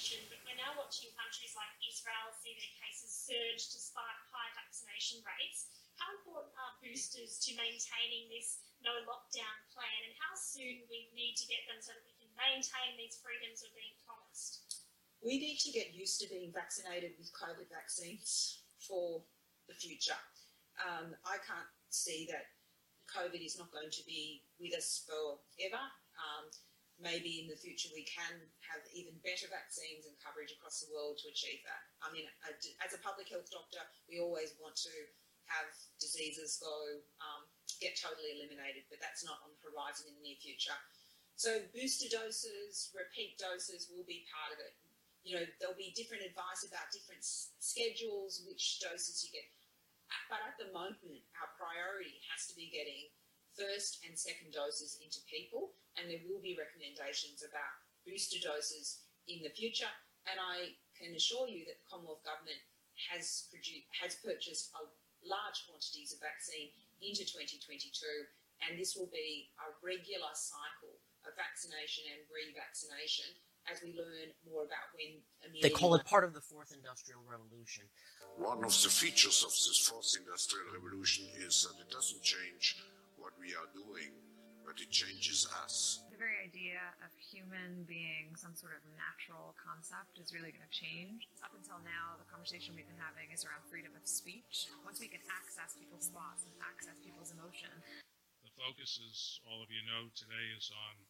transmission, but we're now watching countries like Israel see their cases surge despite high vaccination rates. How important are boosters to maintaining this no lockdown plan, and how soon we need to get them so that we can maintain these freedoms of being promised? We need to get used to being vaccinated with COVID vaccines for the future. Um, I can't see that COVID is not going to be with us forever. Um, maybe in the future we can have even better vaccines and coverage across the world to achieve that. I mean, as a public health doctor, we always want to have diseases go um, get totally eliminated, but that's not on the horizon in the near future. So booster doses, repeat doses will be part of it. You know, there'll be different advice about different schedules, which doses you get. But at the moment, our priority has to be getting first and second doses into people, and there will be recommendations about booster doses in the future. And I can assure you that the Commonwealth Government has produced, has purchased a large quantities of vaccine into 2022, and this will be a regular cycle of vaccination and revaccination as we learn more about when They call it part of the fourth industrial revolution. One of the features of this fourth industrial revolution is that it doesn't change what we are doing, but it changes us The very idea of human being some sort of natural concept is really going to change. Up until now, the conversation we've been having is around freedom of speech. Once we can access people's thoughts and access people's emotion. The focus, as all of you know today, is on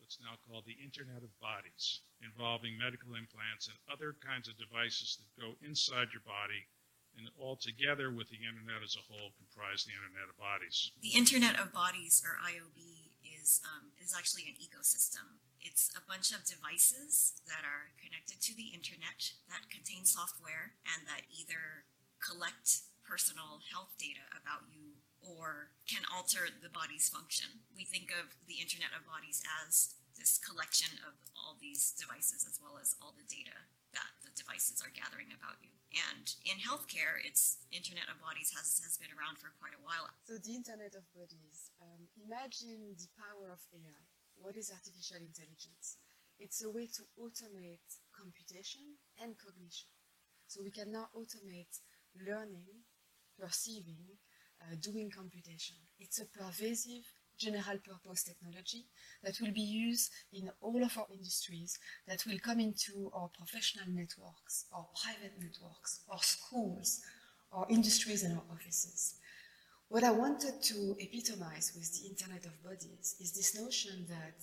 what's now called the Internet of Bodies, involving medical implants and other kinds of devices that go inside your body and all together with the Internet as a whole comprise the Internet of Bodies. The Internet of Bodies, or IOB, is um, is actually an ecosystem. It's a bunch of devices that are connected to the internet that contain software and that either collect personal health data about you or can alter the body's function. We think of the Internet of Bodies as this collection of all these devices as well as all the data that the devices are gathering about you. And in healthcare, it's Internet of Bodies has, has been around for quite a while. So the Internet of Bodies, um, imagine the power of AI. What is artificial intelligence? It's a way to automate computation and cognition. So we can now automate learning, perceiving, uh, doing computation. It's a pervasive general purpose technology that will be used in all of our industries, that will come into our professional networks, our private networks, our schools, our industries and our offices. What I wanted to epitomize with the Internet of Bodies is this notion that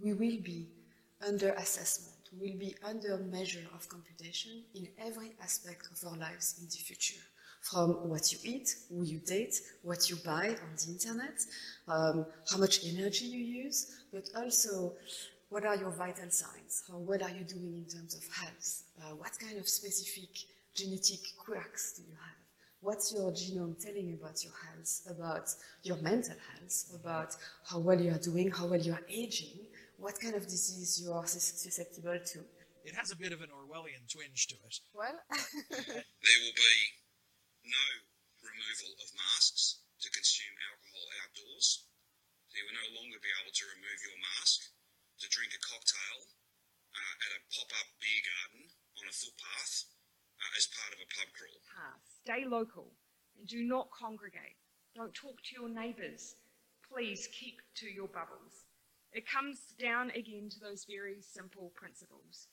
we will be under assessment, we will be under measure of computation in every aspect of our lives in the future from what you eat, who you date, what you buy on the internet, um, how much energy you use, but also what are your vital signs? How well are you doing in terms of health? Uh, what kind of specific genetic quirks do you have? What's your genome telling you about your health, about your mental health, about how well you are doing, how well you are aging, what kind of disease you are susceptible to? It has a bit of an Orwellian twinge to it. Well, there will be no removal of masks to consume alcohol outdoors. So you will no longer be able to remove your mask to drink a cocktail uh, at a pop-up beer garden on a footpath uh, as part of a pub crawl. Stay local and do not congregate. Don't talk to your neighbours. Please keep to your bubbles. It comes down again to those very simple principles.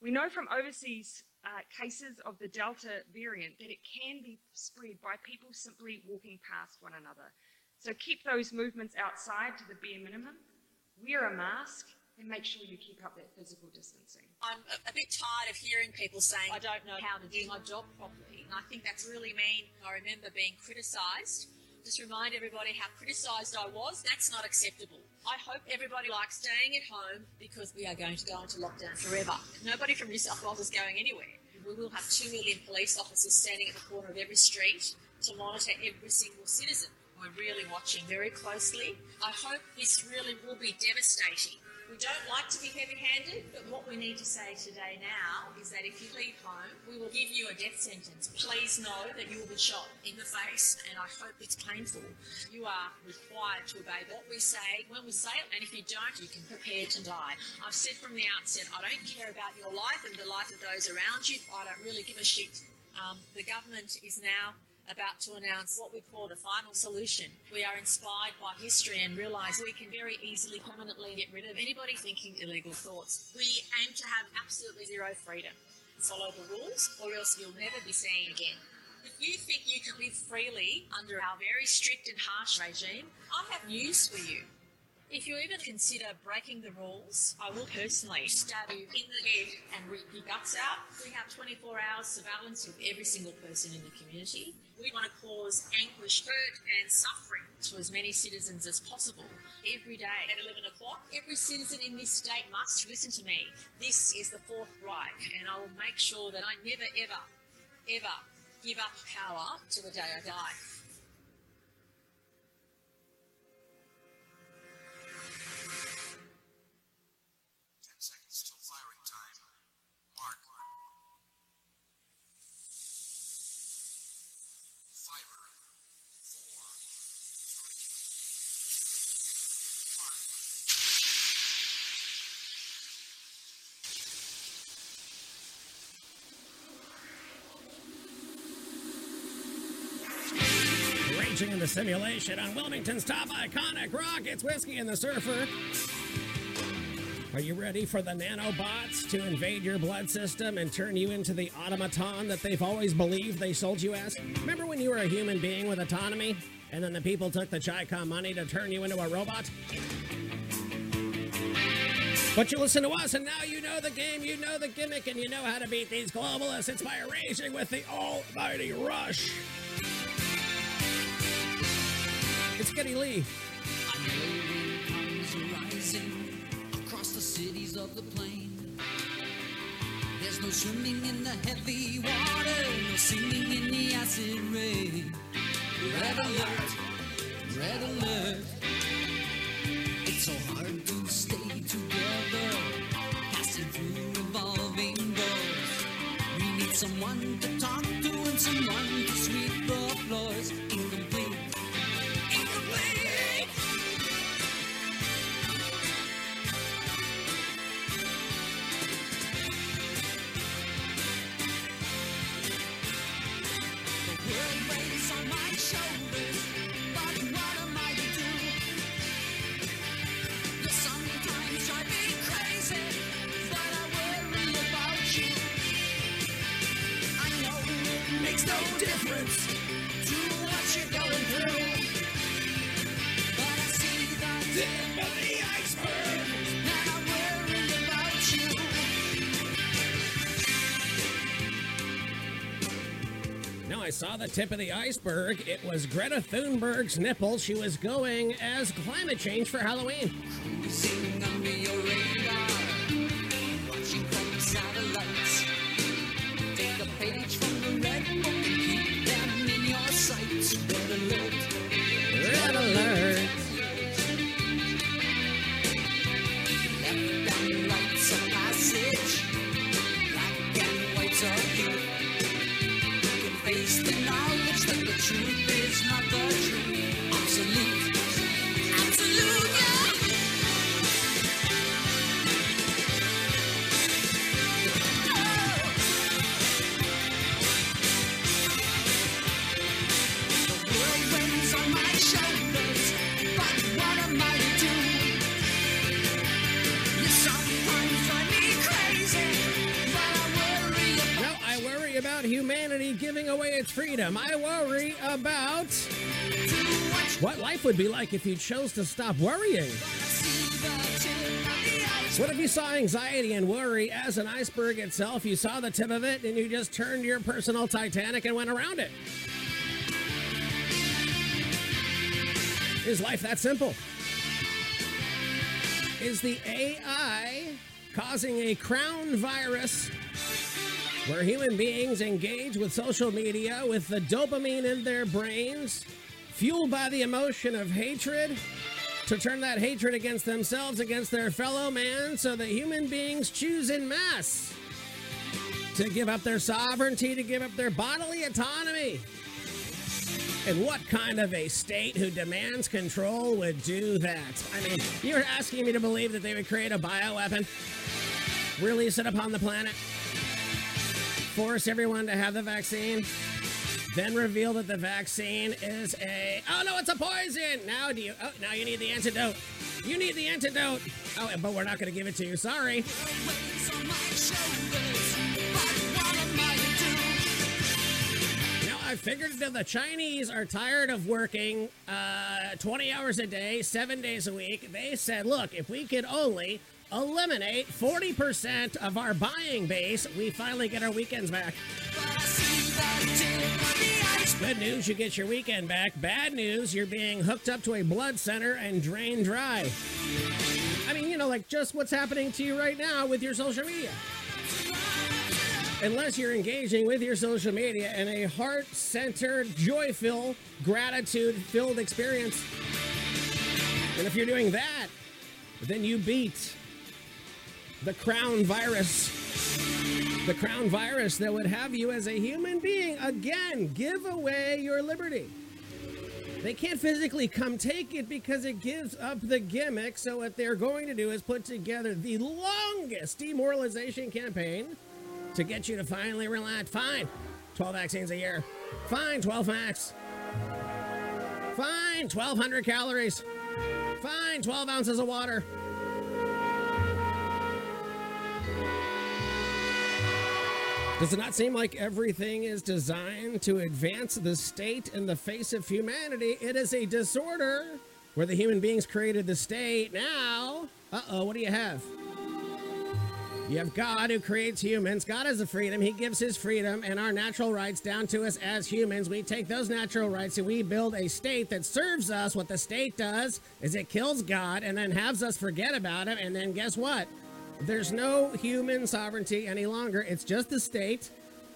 We know from overseas uh, cases of the Delta variant that it can be spread by people simply walking past one another. So keep those movements outside to the bare minimum, wear a mask, and make sure you keep up that physical distancing. I'm a, bit tired of hearing people saying, I don't know how to do my job properly. And I think that's really mean. I remember being criticised. Just remind everybody how criticised I was. That's not acceptable. I hope everybody likes staying at home because we are going to go into lockdown forever. Nobody from New South Wales is going anywhere. We will have two million police officers standing at the corner of every street to monitor every single citizen. We're really watching very closely. I hope this really will be devastating We don't like to be heavy handed, but what we need to say today now is that if you leave home, we will give you a death sentence. Please know that you will be shot in the face, and I hope it's painful. You are required to obey what we say when we say it, and if you don't, you can prepare to die. I've said from the outset, I don't care about your life and the life of those around you. I don't really give a shit. Um, the government is now about to announce what we call the final solution. We are inspired by history and realise we can very easily permanently get rid of anybody thinking illegal thoughts. We aim to have absolutely zero freedom. Follow the rules, or else you'll never be seen again. If you think you can live freely under our very strict and harsh regime, I have news for you. If you even consider breaking the rules, I will personally stab you in the head and rip your guts out. We have 24 hours surveillance of every single person in the community. We want to cause anguish, hurt, and suffering to as many citizens as possible. Every day at 11 o'clock, every citizen in this state must listen to me. This is the Fourth Reich, and I will make sure that I never, ever, ever give up power to the day I die. Ten seconds till firing time. Mark. Fiber. Four. Three. One. Raging in the simulation on Wilmington's top iconic rock, it's Whiskey and the Surfer. Are you ready for the nanobots to invade your blood system and turn you into the automaton that they've always believed they sold you as? Remember when you were a human being with autonomy? And then the people took the Chicom money to turn you into a robot? But you listen to us, and now you know the game, you know the gimmick, and you know how to beat these globalists. It's by raging with the almighty rush. It's Geddy Lee. Across the cities of the plain. There's no swimming in the heavy water, no singing in the acid rain. Red alert, red alert. It's so hard to stay together, passing through revolving doors. We need someone to I saw the tip of the iceberg. It was Greta Thunberg's nipple. She was going as climate change for Halloween. Humanity giving away its freedom. I worry about what life would be like if you chose to stop worrying. What if you saw anxiety and worry as an iceberg itself? You saw the tip of it and you just turned your personal Titanic and went around it. Is life that simple? Is the AI causing a crown virus where human beings engage with social media with the dopamine in their brains, fueled by the emotion of hatred, to turn that hatred against themselves, against their fellow man, so that human beings choose in mass to give up their sovereignty, to give up their bodily autonomy. And what kind of a state who demands control would do that? I mean, you're asking me to believe that they would create a bioweapon, release it upon the planet, force everyone to have the vaccine, then reveal that the vaccine is a oh no, it's a poison. Now do you oh now you need the antidote. You need the antidote. Oh, but we're not going to give it to you. Sorry. Now I figured that the Chinese are tired of working uh, 20 hours a day, seven days a week. They said, look, if we could only eliminate 40% of our buying base, we finally get our weekends back. Good news, you get your weekend back. Bad news, you're being hooked up to a blood center and drained dry. I mean, you know, like just what's happening to you right now with your social media. Unless you're engaging with your social media in a heart centered, joy filled, gratitude filled experience. And if you're doing that, then you beat the crown virus. The crown virus that would have you as a human being again give away your liberty. They can't physically come take it because it gives up the gimmick. So, what they're going to do is put together the longest demoralization campaign to get you to finally relax. Fine, 12 vaccines a year. Fine, 12 max. Fine, 1,200 calories. Fine, 12 ounces of water. Does it not seem like everything is designed to advance the state in the face of humanity? It is a disorder where the human beings created the state. Now, uh oh, what do you have? You have God who creates humans. God has the freedom. He gives his freedom and our natural rights down to us as humans. We take those natural rights and we build a state that serves us. What the state does is it kills God and then has us forget about him. And then guess what? There's no human sovereignty any longer. It's just the state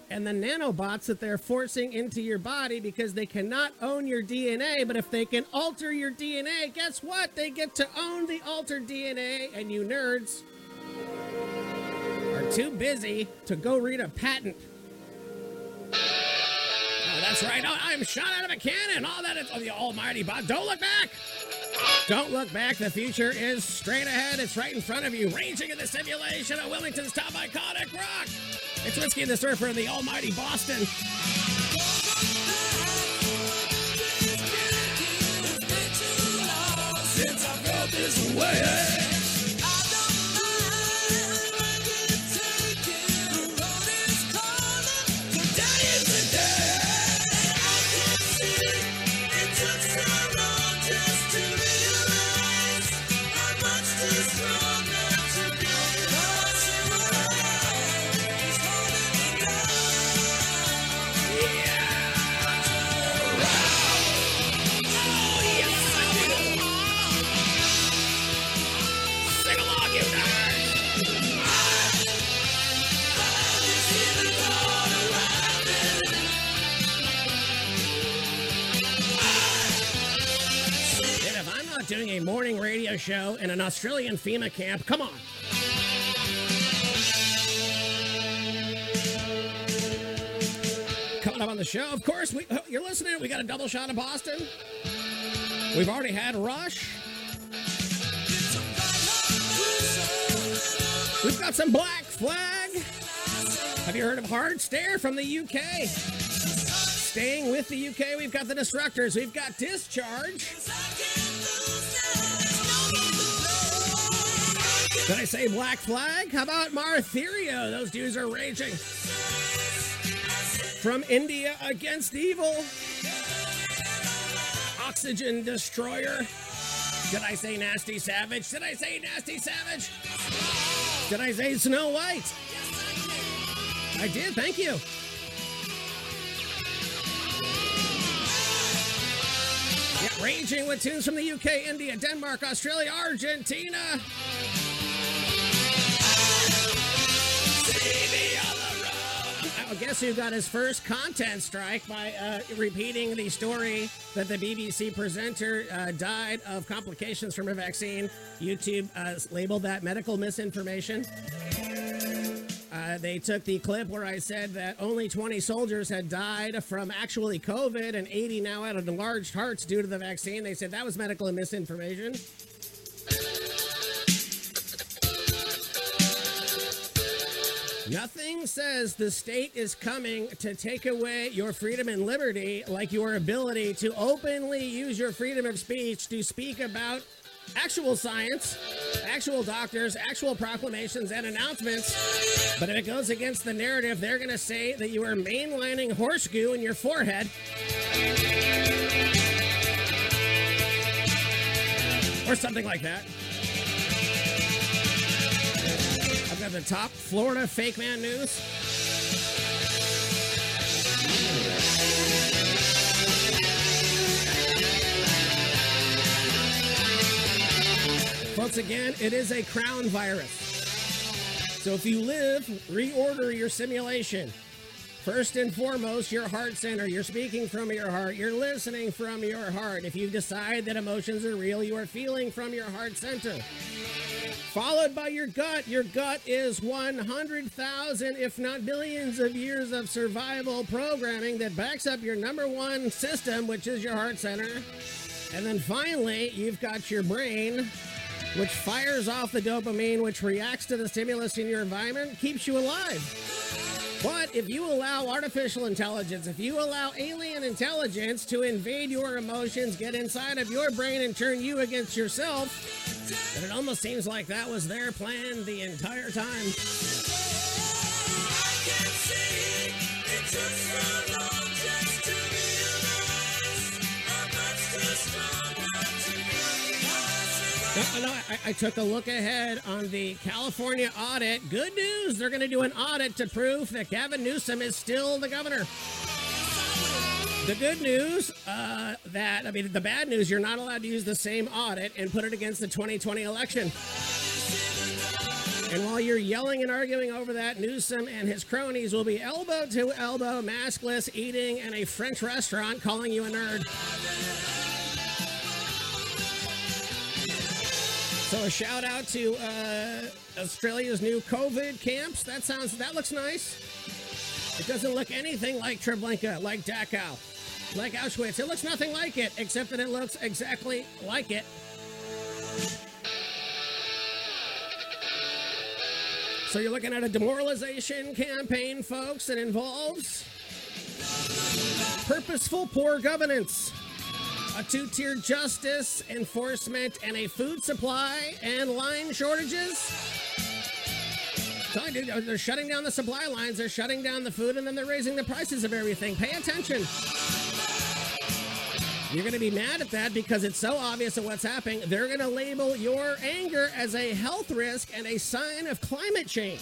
and the nanobots that they're forcing into your body because they cannot own your DNA. But if they can alter your DNA, guess what? They get to own the altered DNA, and you nerds are too busy to go read a patent. That's right. I'm shot out of a cannon. All that is oh, the almighty bot. Don't look back. Don't look back. The future is straight ahead. It's right in front of you. Raging in the simulation of Wilmington's top iconic rock. It's Whiskey and the Surfer in the almighty Boston. Since I felt this way. Show in an Australian FEMA camp, come on. Coming up on the show, of course, we, oh, you're listening. We got a double shot of Boston. We've already had Rush. We've got some Black Flag. Have you heard of Hard Stare from the UK? Staying with the UK, we've got the Destructors. We've got Discharge. Did I say Black Flag? How about Martherio? Those dudes are raging. From India against evil. Oxygen Destroyer. Did I say Nasty Savage? Did I say Nasty Savage? Did I say Snow White? I did, thank you. Yeah, ranging with tunes from the UK, India, Denmark, Australia, Argentina. Guess guess who got his first content strike by uh, repeating the story that the BBC presenter uh, died of complications from a vaccine? YouTube uh, labeled that medical misinformation. Uh, they took the clip where I said that only 20 soldiers had died from actually COVID and 80 now had enlarged hearts due to the vaccine. They said that was medical misinformation. Nothing says the state is coming to take away your freedom and liberty like your ability to openly use your freedom of speech to speak about actual science, actual doctors, actual proclamations and announcements. But if it goes against the narrative, they're going to say that you are mainlining horse goo in your forehead. Or something like that. The top Florida fake man news. Once again, it is a crown virus. So if you live, reorder your simulation. First and foremost, your heart center. You're speaking from your heart. You're listening from your heart. If you decide that emotions are real, you are feeling from your heart center. Followed by your gut. Your gut is 100,000, if not billions, of years of survival programming that backs up your number one system, which is your heart center. And then finally, you've got your brain, which fires off the dopamine, which reacts to the stimulus in your environment, keeps you alive. But if you allow artificial intelligence, if you allow alien intelligence to invade your emotions, get inside of your brain, and turn you against yourself, then it almost seems like that was their plan the entire time. No, I, I took a look ahead on the California audit. Good news, they're going to do an audit to prove that Gavin Newsom is still the governor. The good news, uh, that, I mean, the bad news, you're not allowed to use the same audit and put it against the 2020 election. And while you're yelling and arguing over that, Newsom and his cronies will be elbow to elbow, maskless, eating in a French restaurant, calling you a nerd. So a shout out to uh, Australia's new COVID camps. That sounds that looks nice. It doesn't look anything like Treblinka, like Dachau, like Auschwitz. It looks nothing like it, except that it looks exactly like it. So you're looking at a demoralization campaign, folks, that involves purposeful poor governance a two tier justice, enforcement, and a food supply and line shortages. Telling you, uh, they're shutting down the supply lines, they're shutting down the food, and then they're raising the prices of everything. Pay attention. You're going to be mad at that because it's so obvious of what's happening. They're going to label your anger as a health risk and a sign of climate change.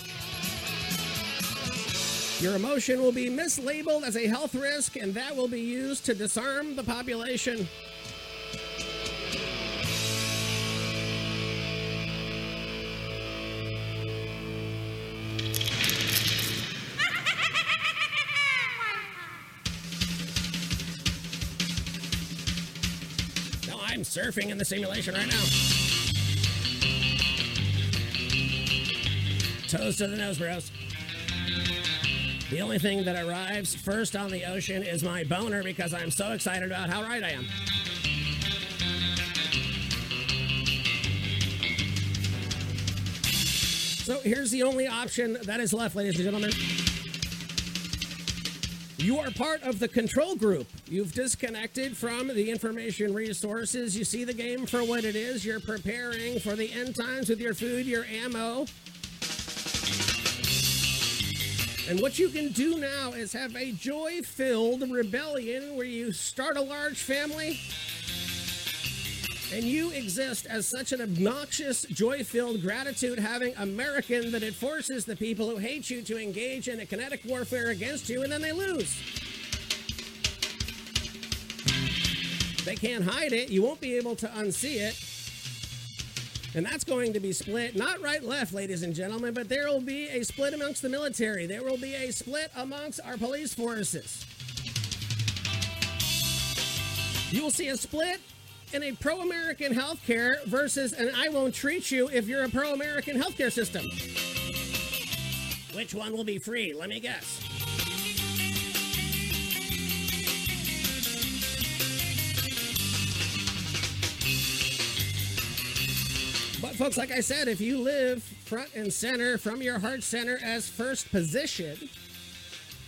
Your emotion will be mislabeled as a health risk, and that will be used to disarm the population. No, I'm surfing in the simulation right now. Toes to the nose, bros. The only thing that arrives first on the ocean is my boner because I'm so excited about how right I am. So here's the only option that is left, ladies and gentlemen. You are part of the control group. You've disconnected from the information resources. You see the game for what it is. You're preparing for the end times with your food, your ammo, and what you can do now is have a joy filled rebellion where you start a large family and you exist as such an obnoxious, joy filled, gratitude having American that it forces the people who hate you to engage in a kinetic warfare against you and then they lose. They can't hide it. You won't be able to unsee it. And that's going to be split, not right left, ladies and gentlemen, but there will be a split amongst the military. There will be a split amongst our police forces. You will see a split in a pro American healthcare versus an I won't treat you if you're a pro American healthcare system. Which one will be free? Let me guess. Folks, like I said, if you live front and center from your heart center as first position,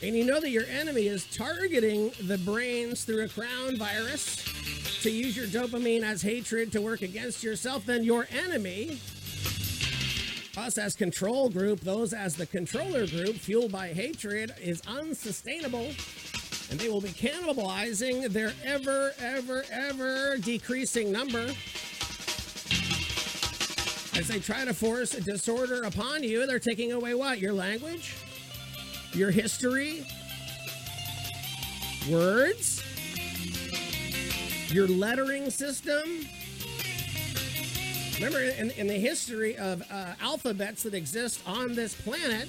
and you know that your enemy is targeting the brains through a crown virus to use your dopamine as hatred to work against yourself, then your enemy, us as control group, those as the controller group, fueled by hatred, is unsustainable. And they will be cannibalizing their ever, ever, ever decreasing number as they try to force a disorder upon you, they're taking away what? Your language? Your history? Words? Your lettering system? Remember, in, in the history of uh, alphabets that exist on this planet,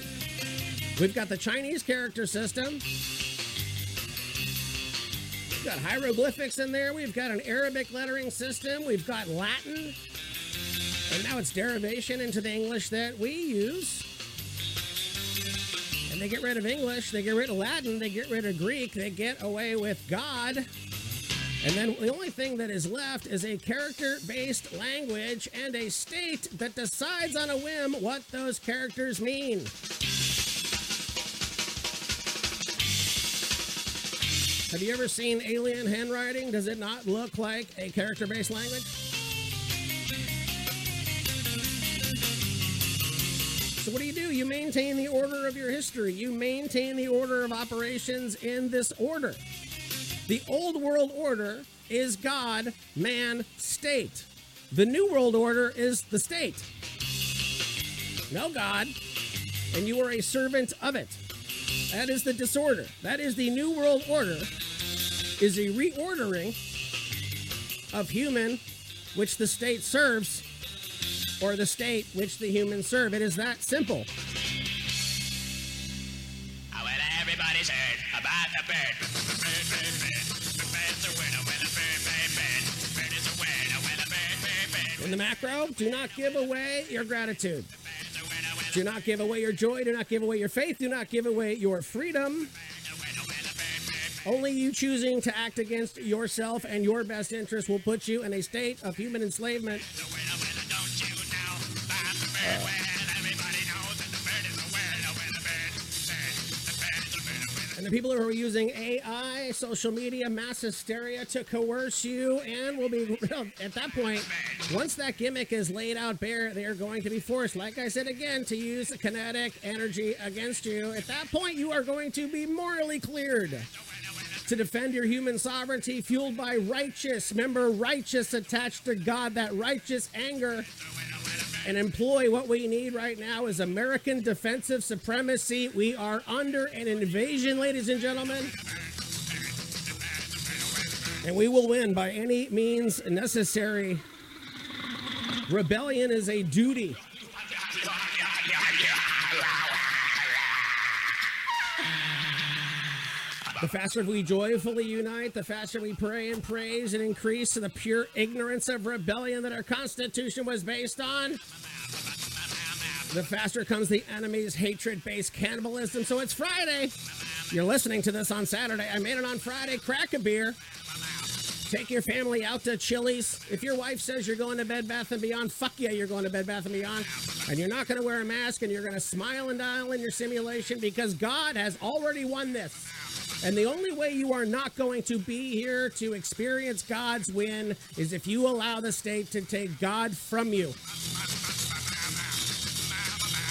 we've got the Chinese character system. We've got hieroglyphics in there. We've got an Arabic lettering system. We've got Latin. And now it's derivation into the English that we use. And they get rid of English, they get rid of Latin, they get rid of Greek, they get away with God. And then the only thing that is left is a character based language and a state that decides on a whim what those characters mean. Have you ever seen alien handwriting? Does it not look like a character based language? You maintain the order of your history. You maintain the order of operations in this order. The old world order is God, man, state. The new world order is the state. No God, and you are a servant of it. That is the disorder. That is the new world order, is a reordering of human, which the state serves, or the state which the humans serve. It is that simple. Well, everybody's heard about the bird. Bird, bird, bird. Bird's a winner when a bird, bird, bird. Bird is a winner when a bird, bird, bird. In the macro, do not give away your gratitude. Do not give away your joy. Do not give away your faith. Do not give away your freedom. Only you choosing to act against yourself and your best interest will put you in a state of human enslavement. And the people who are using AI, social media, mass hysteria to coerce you, and will be at that point, once that gimmick is laid out bare, they are going to be forced, like I said again, to use kinetic energy against you. At that point, you are going to be morally cleared to defend your human sovereignty, fueled by righteous, remember, righteous attached to God, that righteous anger and employ what we need right now is American defensive supremacy. We are under an invasion, ladies and gentlemen. And we will win by any means necessary. Rebellion is a duty. The faster we joyfully unite, the faster we pray and praise and increase to the pure ignorance of rebellion that our Constitution was based on. The faster comes the enemy's hatred based cannibalism. So it's Friday. You're listening to this on Saturday. I made it on Friday. Crack a beer. Take your family out to Chili's. If your wife says you're going to Bed Bath and Beyond, fuck yeah, you're going to Bed Bath and Beyond. And you're not going to wear a mask and you're going to smile and dial in your simulation because God has already won this. And the only way you are not going to be here to experience God's win is if you allow the state to take God from you.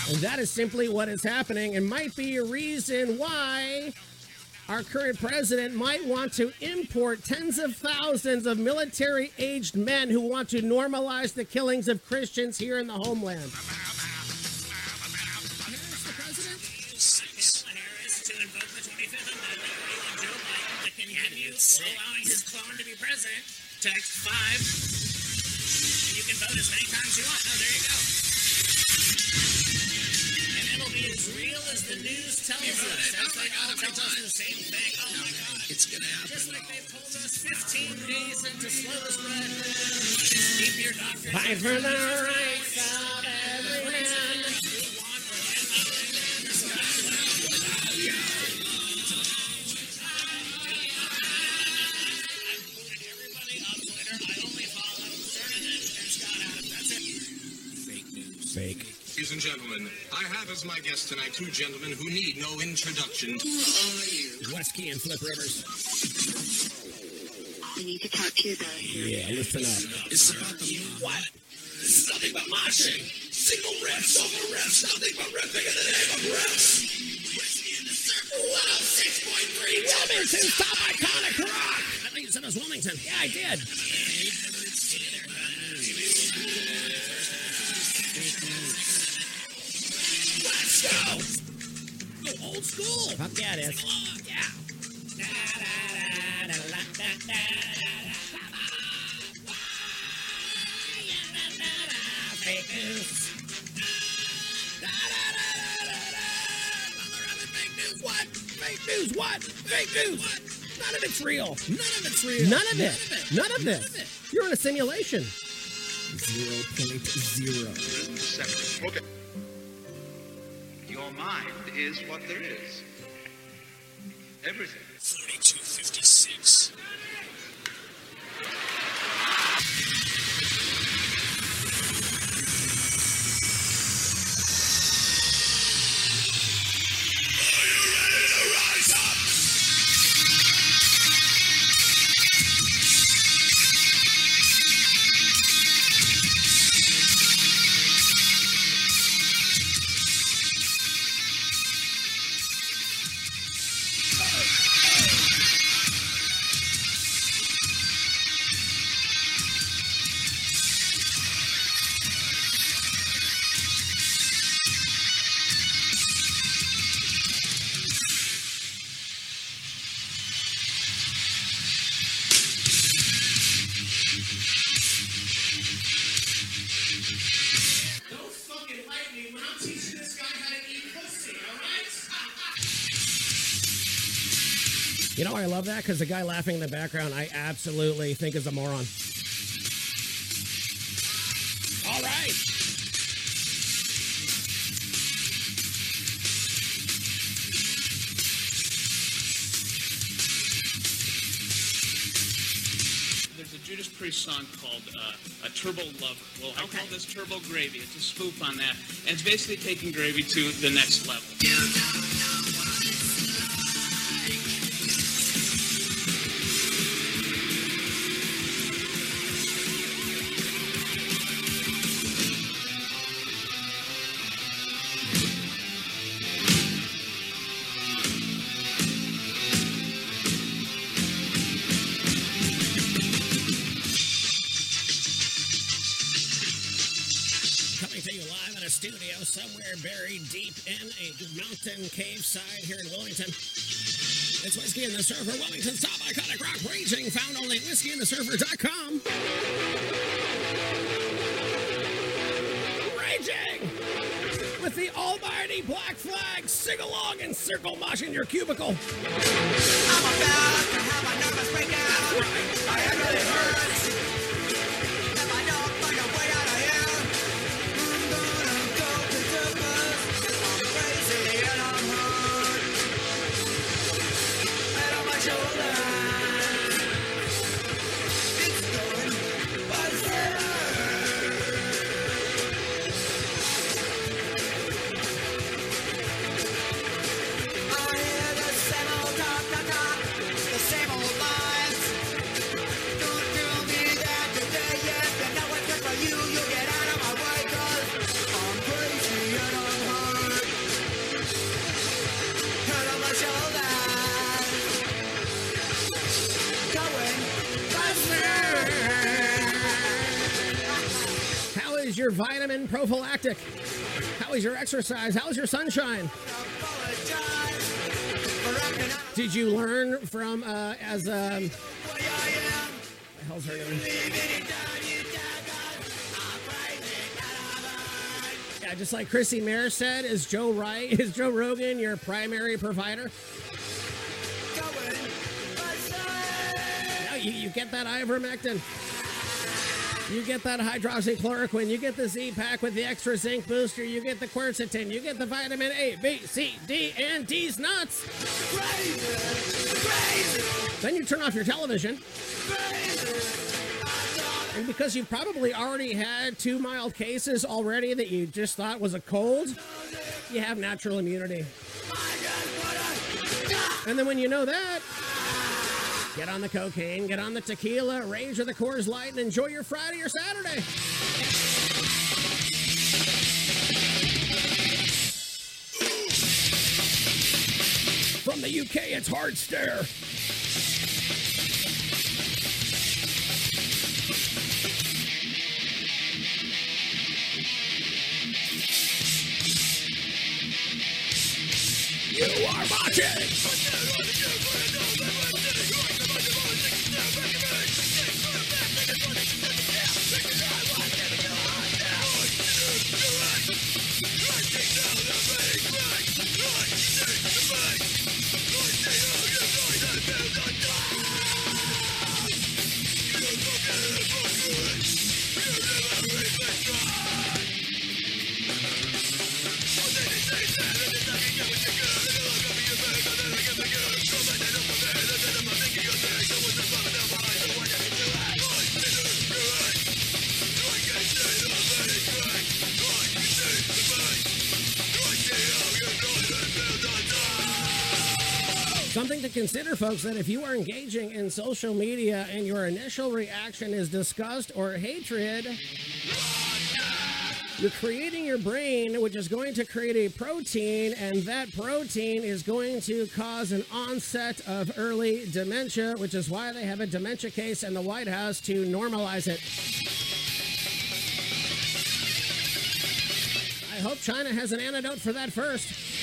And that is simply what is happening and might be a reason why our current president might want to import tens of thousands of military aged men who want to normalize the killings of Christians here in the homeland. Allowing his clone to be president. Text five and you can vote as many times you want. Oh, there you go. And it'll be as real as the news tells us. As they oh all tell us the same thing. Oh my God. It's gonna happen. Just like they've told us 15 days into slow spread. Keep your doctor. Fight for the rights of every Ladies and gentlemen, I have as my guests tonight two gentlemen who need no introduction. Who are you? Wesky and Flip Rivers. I need to talk to you about Yeah, listen up. It's about the What? This is nothing but moshing. Single riffs over riffs, nothing but riffing in the name of riffs. 106.3 Wilmington's top iconic rock. I thought you said it was Wilmington. Yeah, I did. Let's go. Go old school. Fuck yeah, it is. Yeah. Fake news. What? Fake news. What? Fake news. None of it's real. None of it's real. None of it. None of this. You're in a simulation. Zero point zero. Separate. Okay. Your mind is what there is. Everything. 3256. Because the guy laughing in the background, I absolutely think is a moron. All right. There's a Judas Priest song called uh, "A Turbo Lover." Well, I call this Turbo Gravy. It's a spoof on that, and it's basically taking gravy to the next level. Mountain cave side here in Wilmington. It's Whiskey and the Surfer, Wilmington's top iconic rock raging, found only at whiskeyandthesurfer.com. Raging! With the almighty black flag, sing along and circle mosh in your cubicle. I'm about to have a nervous breakdown. I am really hurt. Is your vitamin prophylactic? How is your exercise? How is your sunshine? Did you learn from uh, as um, hell's her name? Yeah, just like Chrissie Mayr said, is Joe Wright, is Joe Rogan your primary provider? No, you, you get that ivermectin. You get that hydroxychloroquine. You get the Z pack with the extra zinc booster. You get the quercetin. You get the vitamin A, B, C, D, and D's nuts. Then you turn off your television. And because you've probably already had two mild cases already that you just thought was a cold, you have natural immunity. And then when you know that, get on the cocaine, get on the tequila, rage or the Coors Light, and enjoy your Friday or Saturday. From the UK, it's Hard Stare. You are watching. Something to consider, folks, that if you are engaging in social media and your initial reaction is disgust or hatred, you're creating your brain, which is going to create a protein, and that protein is going to cause an onset of early dementia, which is why they have a dementia case in the White House to normalize it. I hope China has an antidote for that first.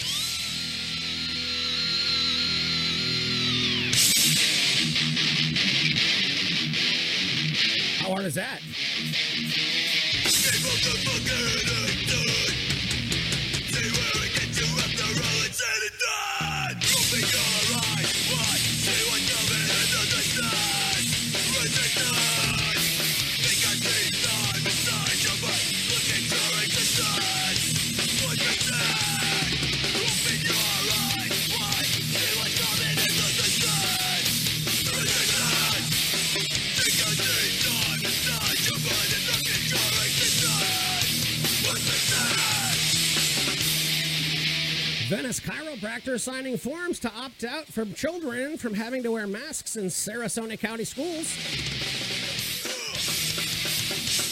Hard is that? Venice chiropractor signing forms to opt out from children from having to wear masks in Sarasota County schools.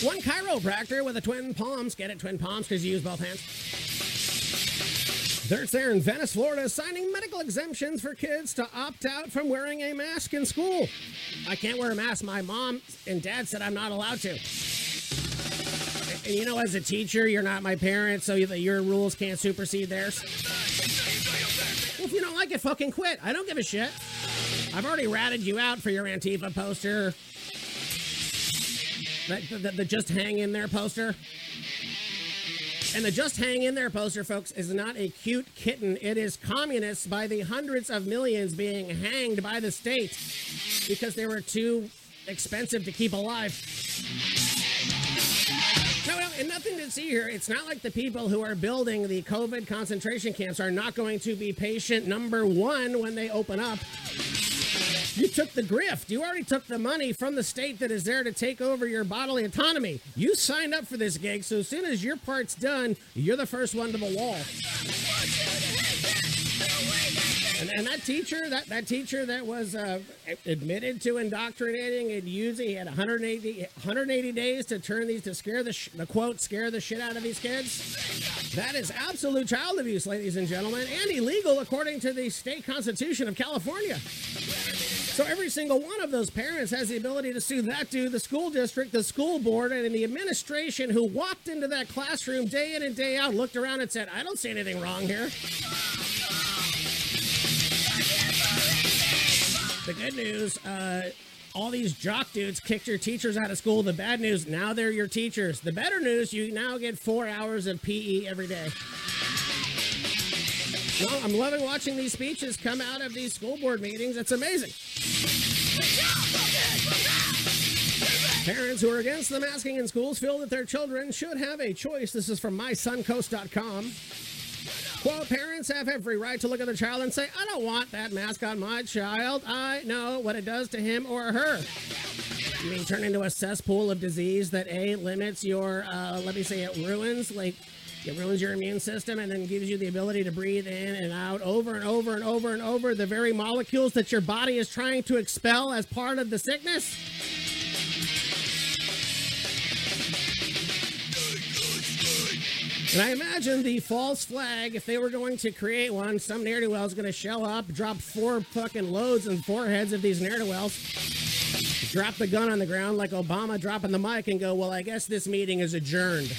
One chiropractor with a twin palms, get it, twin palms, because you use both hands. There's there in Venice, Florida, signing medical exemptions for kids to opt out from wearing a mask in school. I can't wear a mask. My mom and dad said I'm not allowed to. And you know, as a teacher, you're not my parent, so your rules can't supersede theirs. If you don't like it, fucking quit. I don't give a shit. I've already ratted you out for your Antifa poster. The, the, the Just Hang In There poster. And the Just Hang In There poster, folks, is not a cute kitten. It is communists by the hundreds of millions being hanged by the state because they were too expensive to keep alive. And nothing to see here. It's not like the people who are building the COVID concentration camps are not going to be patient number one when they open up. You took the grift. You already took the money from the state that is there to take over your bodily autonomy. You signed up for this gig, so as soon as your part's done, you're the first one to the wall. And, and that teacher, that, that teacher that was uh, admitted to indoctrinating and using, he had 180, 180 days to turn these to scare the, sh- the quote, scare the shit out of these kids. That is absolute child abuse, ladies and gentlemen, and illegal according to the state constitution of California. So every single one of those parents has the ability to sue that dude, the school district, the school board, and the administration who walked into that classroom day in and day out, looked around and said, I don't see anything wrong here. The good news, uh, all these jock dudes kicked your teachers out of school. The bad news, now they're your teachers. The better news, you now get four hours of PE every day. Well, I'm loving watching these speeches come out of these school board meetings. It's amazing. Parents who are against the masking in schools feel that their children should have a choice. This is from mysuncoast.com. Quote, parents have every right to look at their child and say, I don't want that mask on my child. I know what it does to him or her. You mean turn into a cesspool of disease that A, limits your, uh, let me say it ruins, like, it ruins your immune system and then gives you the ability to breathe in and out over and over and over and over the very molecules that your body is trying to expel as part of the sickness? And I imagine the false flag, if they were going to create one, some ne'er do well is going to show up, drop four fucking loads and foreheads of these ne'er do wells, drop the gun on the ground like Obama dropping the mic, and go, Well, I guess this meeting is adjourned.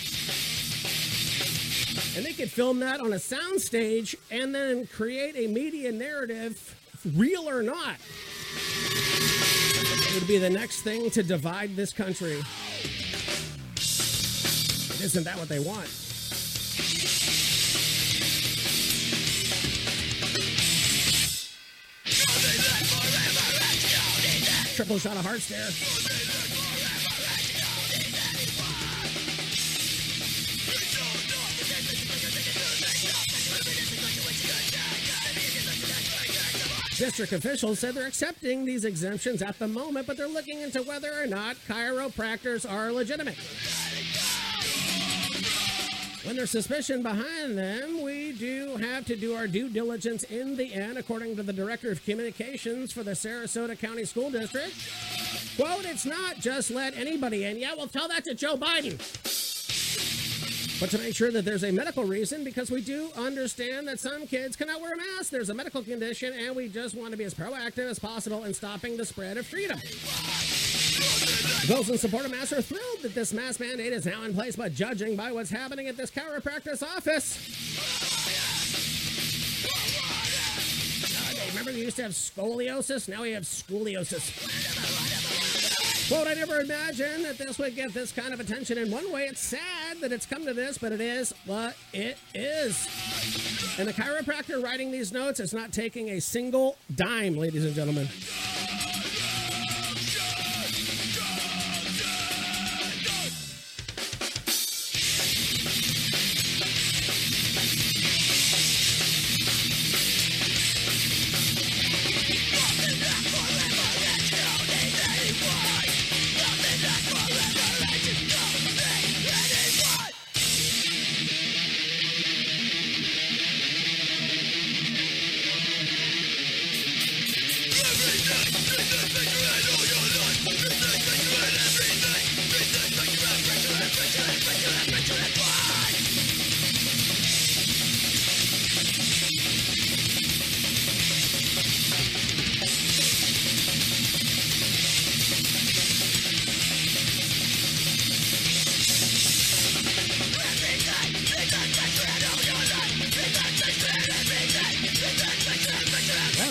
And they could film that on a soundstage and then create a media narrative, real or not. It would be the next thing to divide this country. Isn't that what they want? Triple shot of hearts there. District officials said they're accepting these exemptions at the moment, but they're looking into whether or not chiropractors are legitimate. When there's suspicion behind them, we do have to do our due diligence in the end, according to the Director of Communications for the Sarasota County School District. Quote, it's not just let anybody in. Yeah, well, tell that to Joe Biden. But to make sure that there's a medical reason, because we do understand that some kids cannot wear a mask. There's a medical condition, and we just want to be as proactive as possible in stopping the spread of freedom. Those in support of masks are thrilled that this mask mandate is now in place, but judging by what's happening at this chiropractor's office. Uh, remember, they used to have scoliosis? Now we have scoliosis. Quote, I never imagined that this would get this kind of attention. In one way, it's sad that it's come to this, but it is what it is. And the chiropractor writing these notes is not taking a single dime, ladies and gentlemen.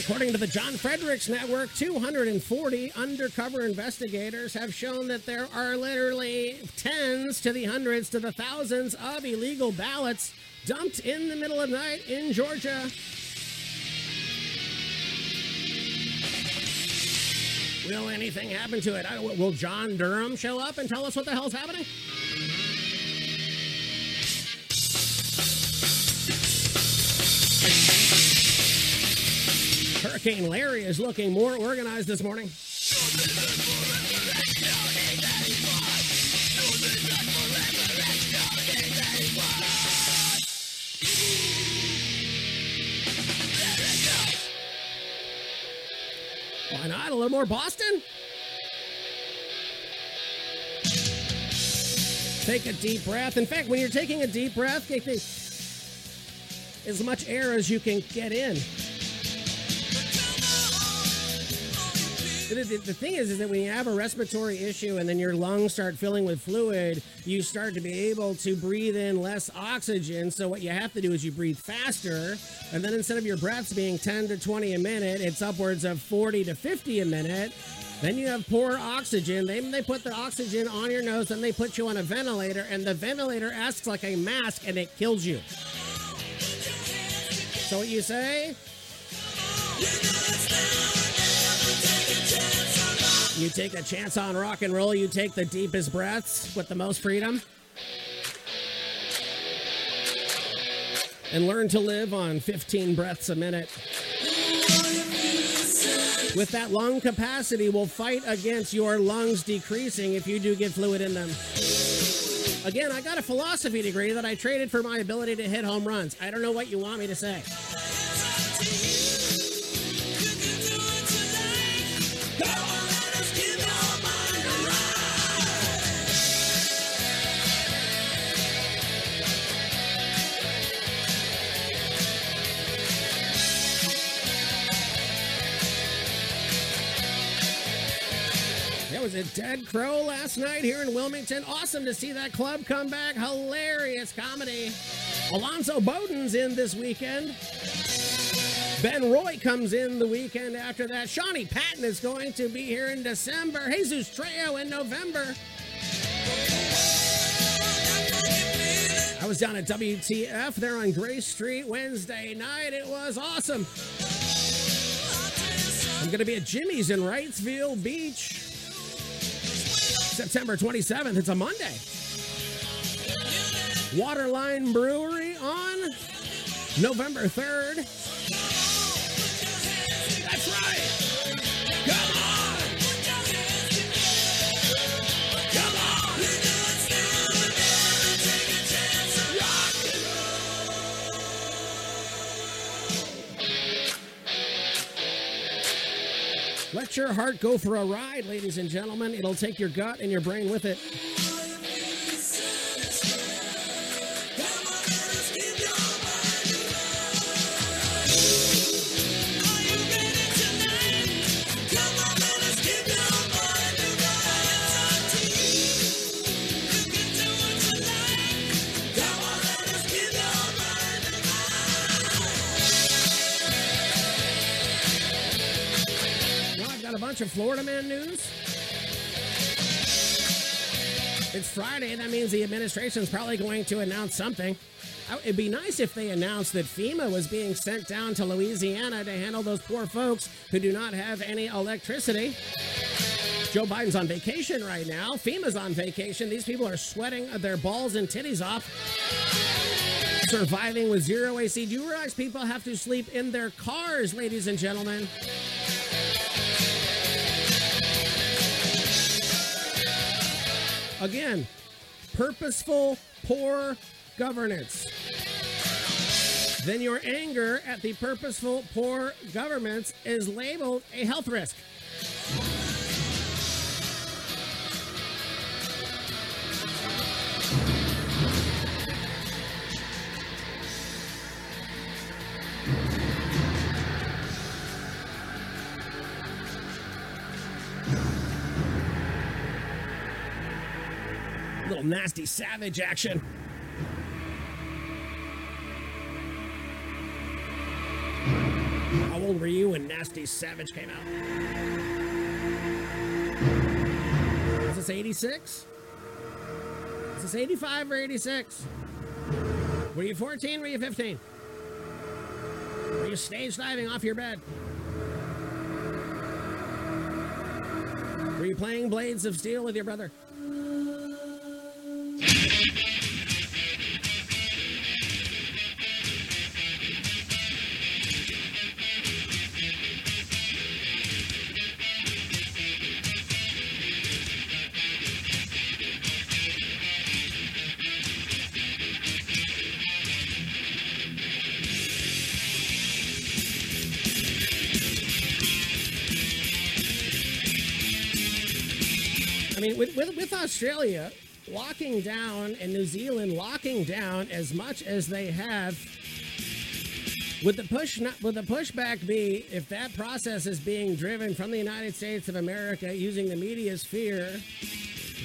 According to the John Fredericks Network, 240 undercover investigators have shown that there are literally tens to the hundreds to the thousands of illegal ballots dumped in the middle of night in Georgia. Will anything happen to it? I- Will John Durham show up and tell us what the hell's happening? Hurricane Larry is looking more organized this morning. Why not? A little more Boston? Take a deep breath. In fact, when you're taking a deep breath, as much air as you can get in. The, the, the thing is, is that when you have a respiratory issue and then your lungs start filling with fluid, you start to be able to breathe in less oxygen. So what you have to do is you breathe faster, and then instead of your breaths being 10 to 20 a minute, it's upwards of 40 to 50 a minute. Then you have poor oxygen. Then they put the oxygen on your nose, then they put you on a ventilator, and the ventilator acts like a mask and it kills you. So what you say? You take a chance on rock and roll, you take the deepest breaths with the most freedom. And learn to live on 15 breaths a minute. With that lung capacity, will fight against your lungs decreasing if you do get fluid in them. Again, I got a philosophy degree that I traded for my ability to hit home runs. I don't know what you want me to say. Was a dead crow last night here in Wilmington. Awesome to see that club come back. Hilarious comedy. Alonzo Bowden's in this weekend. Ben Roy comes in the weekend after that. Shawnee Patton is going to be here in December. Jesus Trejo in November. I was down at WTF there on Gray Street Wednesday night. It was awesome. I'm going to be at Jimmy's in Wrightsville Beach September 27th. It's a Monday. Waterline Brewery on November 3rd. Let your heart go for a ride, ladies and gentlemen. It'll take your gut and your brain with it. Bunch of Florida man news. It's Friday. That means the administration's probably going to announce something. It'd be nice if they announced that FEMA was being sent down to Louisiana to handle those poor folks who do not have any electricity. Joe Biden's on vacation right now. FEMA's on vacation. These people are sweating their balls and titties off. Surviving with zero AC. Do you realize people have to sleep in their cars, ladies and gentlemen? Again, purposeful poor governance. Then your anger at the purposeful poor governments is labeled a health risk. Little nasty savage action. How old were you when Nasty Savage came out? Is this 86? Is this 85 or 86? Were you 14? Were you 15? Were you stage diving off your bed? Were you playing Blades of Steel with your brother? Australia locking down and New Zealand locking down as much as they have, would the push not, would the pushback be if that process is being driven from the United States of America using the media's fear?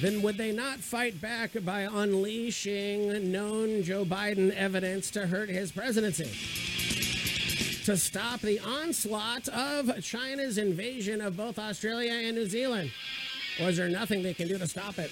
Then would they not fight back by unleashing known Joe Biden evidence to hurt his presidency? to stop the onslaught of China's invasion of both Australia and New Zealand? Or is there nothing they can do to stop it?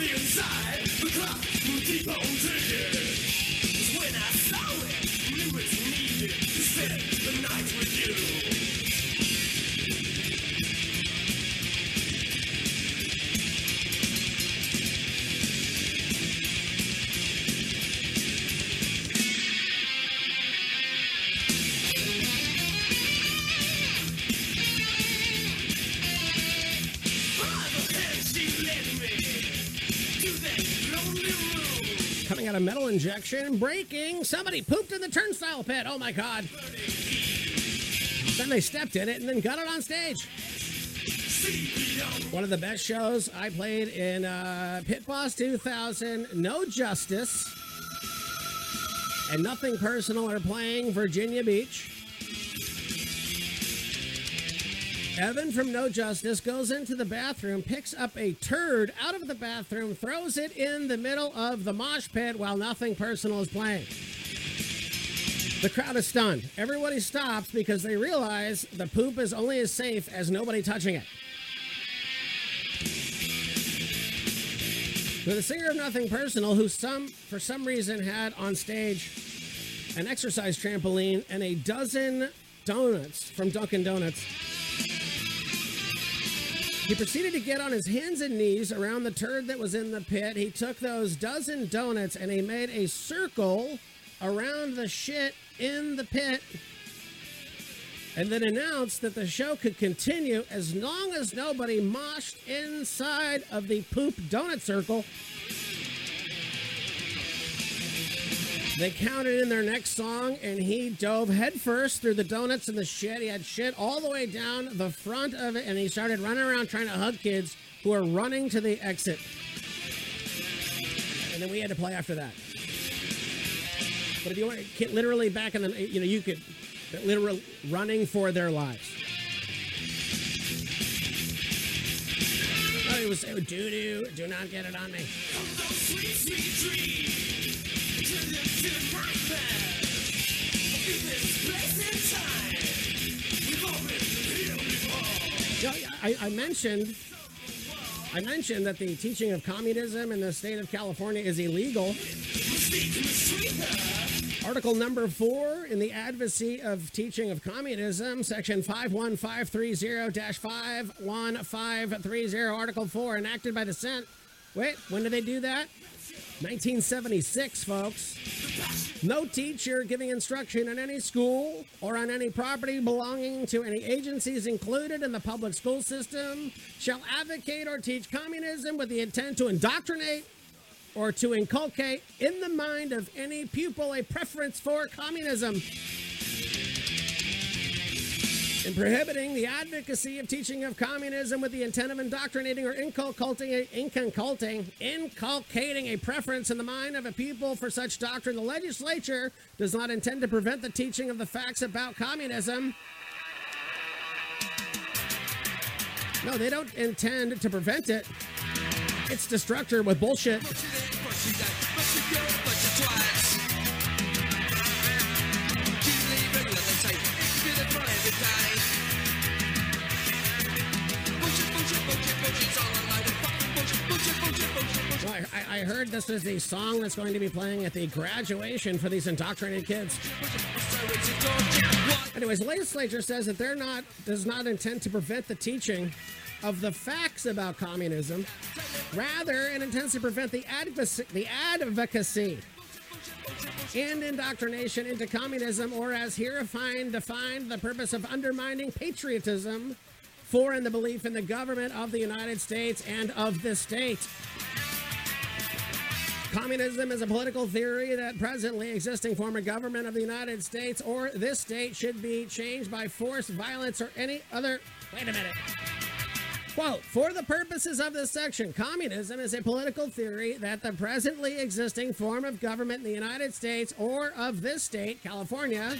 Inside, the clock will keep on ticking. Coming out of metal injection, breaking. Somebody pooped in the turnstile pit. Oh my god. Then they stepped in it and then got it on stage. One of the best shows I played in uh, Pit Boss 2000, No Justice, and Nothing Personal are playing Virginia Beach. Evan from No Justice goes into the bathroom, picks up a turd out of the bathroom, throws it in the middle of the mosh pit while Nothing Personal is playing. The crowd is stunned. Everybody stops because they realize the poop is only as safe as nobody touching it. So the singer of Nothing Personal, who some for some reason had on stage an exercise trampoline and a dozen donuts from Dunkin' Donuts. He proceeded to get on his hands and knees around the turd that was in the pit. He took those dozen donuts and he made a circle around the shit in the pit and then announced that the show could continue as long as nobody moshed inside of the poop donut circle. They counted in their next song, and he dove headfirst through the donuts and the shit. He had shit all the way down the front of it, and he started running around trying to hug kids who were running to the exit. And then we had to play after that. But if you want to get literally back in the, you know, you could literally running for their lives. Oh, it was doo doo. Do not get it on me. I, I mentioned I mentioned that the teaching of communism in the state of California is illegal. Article number four in the Advocacy of Teaching of Communism, section 51530 51530, Article 4, enacted by the Senate. Wait, when did they do that? 1976, folks. No teacher giving instruction in any school or on any property belonging to any agencies included in the public school system shall advocate or teach communism with the intent to indoctrinate or to inculcate in the mind of any pupil a preference for communism. In prohibiting the advocacy of teaching of communism with the intent of indoctrinating or inculcating, inculcating, inculcating a preference in the mind of a people for such doctrine, the legislature does not intend to prevent the teaching of the facts about communism. No, they don't intend to prevent it. It's destructor with bullshit. I, I heard this is the song that's going to be playing at the graduation for these indoctrinated kids. Anyways, legislature says that they're not does not intend to prevent the teaching of the facts about communism. Rather, it intends to prevent the advocacy, the advocacy and indoctrination into communism, or as here defined, defined the purpose of undermining patriotism for and the belief in the government of the United States and of the state. Communism is a political theory that presently existing form of government of the United States or this state should be changed by force, violence, or any other. Wait a minute. Quote, for the purposes of this section, communism is a political theory that the presently existing form of government in the United States or of this state, California,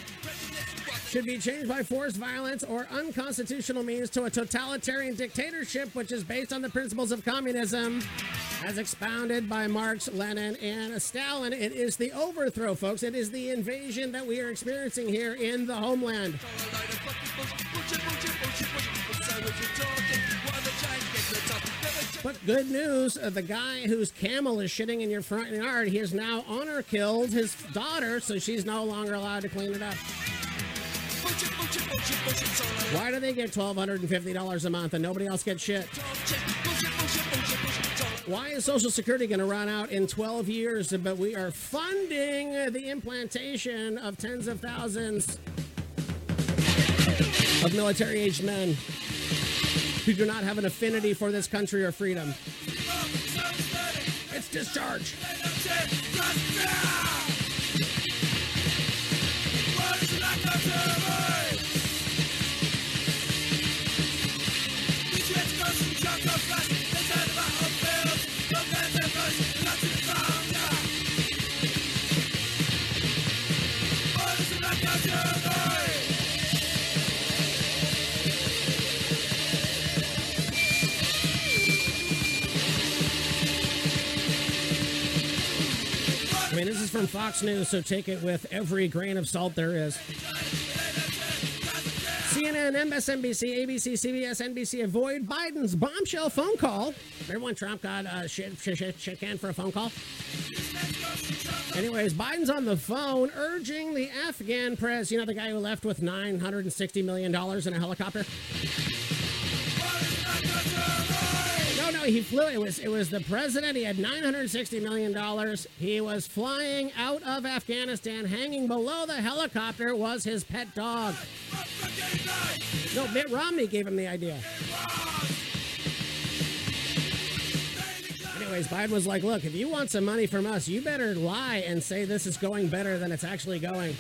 should be changed by force, violence, or unconstitutional means to a totalitarian dictatorship which is based on the principles of communism as expounded by Marx, Lenin, and Stalin. It is the overthrow, folks. It is the invasion that we are experiencing here in the homeland. But good news, uh, the guy whose camel is shitting in your front yard, he has now honor killed his daughter, so she's no longer allowed to clean it up. Why do they get $1,250 a month and nobody else gets shit? Why is Social Security going to run out in 12 years, but we are funding the implantation of tens of thousands of military aged men who do not have an affinity for this country or freedom? It's discharge. Mean, this is from Fox News, so take it with every grain of salt there is. CNN, MSNBC, ABC, CBS, NBC avoid Biden's bombshell phone call. When Trump got uh, shit, shit, shit, shit canned for a phone call? Anyways, Biden's on the phone urging the Afghan press, you know, the guy who left with $960 million in a helicopter? He flew. It was it was the president. He had 960 million dollars. He was flying out of Afghanistan. Hanging below the helicopter was his pet dog. No, Mitt Romney gave him the idea. Anyways, Biden was like, "Look, if you want some money from us, you better lie and say this is going better than it's actually going."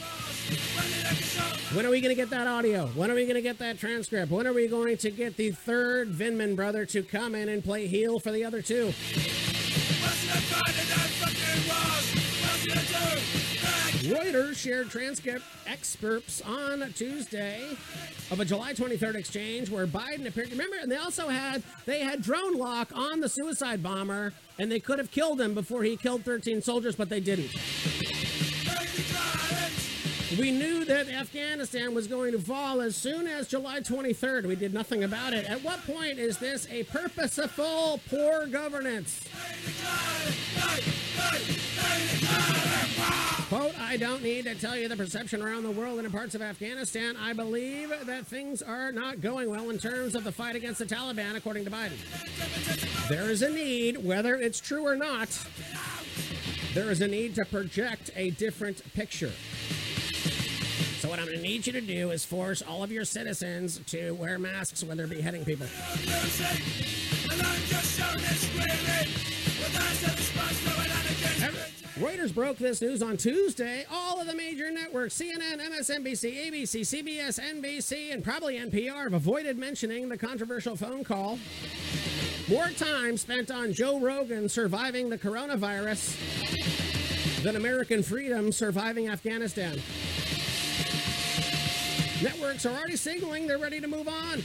When are we going to get that audio? When are we going to get that transcript? When are we going to get the third Vindman brother to come in and play heel for the other two? Reuters shared transcript excerpts on Tuesday of a July 23rd exchange where Biden appeared. Remember, and they also had they had drone lock on the suicide bomber, and they could have killed him before he killed 13 soldiers, but they didn't. We knew that Afghanistan was going to fall as soon as July 23rd. We did nothing about it. At what point is this a purposeful poor governance? Quote, I don't need to tell you the perception around the world and in parts of Afghanistan. I believe that things are not going well in terms of the fight against the Taliban, according to Biden. There is a need, whether it's true or not, there is a need to project a different picture. What I'm going to need you to do is force all of your citizens to wear masks when they're beheading people. Reuters broke this news on Tuesday. All of the major networks, CNN, MSNBC, ABC, CBS, NBC, and probably NPR have avoided mentioning the controversial phone call. More time spent on Joe Rogan surviving the coronavirus than American freedom surviving Afghanistan. Networks are already signaling they're ready to move on.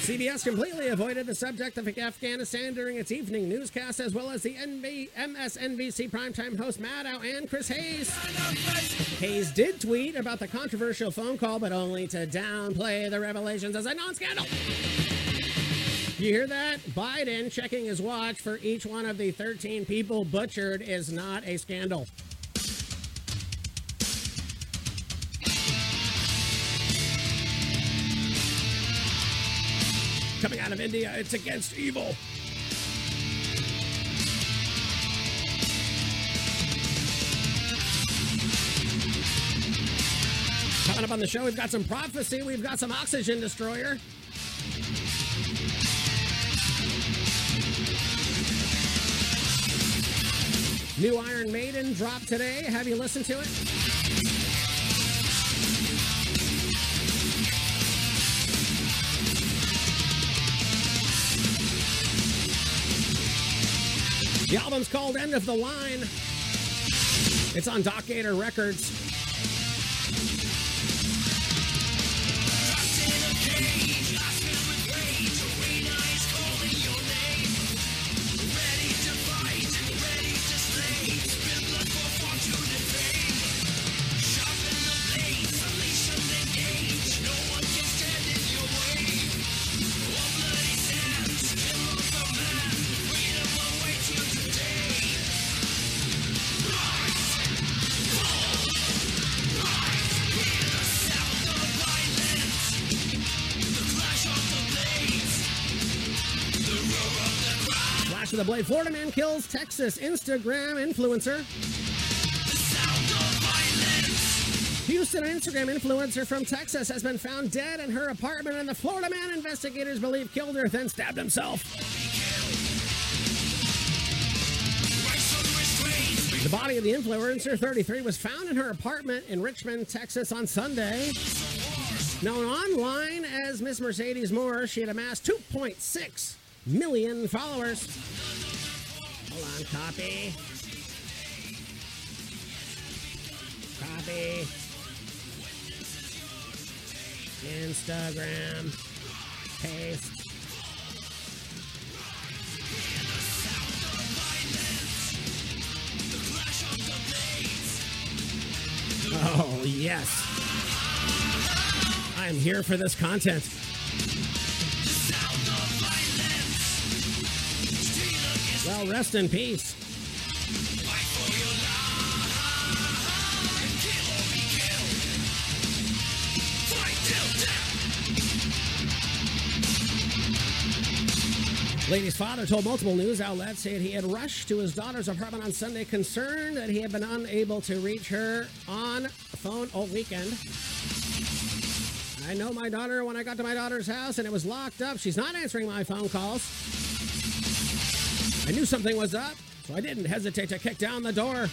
CBS completely avoided the subject of Afghanistan during its evening newscast, as well as the NB- MSNBC primetime host Maddow and Chris Hayes. Hayes did tweet about the controversial phone call, but only to downplay the revelations as a non-scandal. You hear that? Biden checking his watch for each one of the 13 people butchered is not a scandal. Coming out of India, it's against evil. Coming up on the show, we've got some prophecy, we've got some oxygen destroyer. New Iron Maiden drop today. Have you listened to it? The album's called End of the Line. It's on Doc Gator Records. The Blade. Florida man kills Texas Instagram influencer. Houston Instagram influencer from Texas has been found dead in her apartment, and the Florida man investigators believe killed her, then stabbed himself. The body of the influencer, 33, was found in her apartment in Richmond, Texas on Sunday. Known online as Miss Mercedes Morr, she had amassed 2.6 million followers. Hold on, copy. Copy. Instagram. Paste. Oh, yes. I am here for this content. Well, rest in peace. Lady's father told multiple news outlets that he had rushed to his daughter's apartment on Sunday, concerned that he had been unable to reach her on phone all weekend. I know my daughter when I got to my daughter's house and it was locked up. She's not answering my phone calls. I knew something was up, so I didn't hesitate to kick down the door.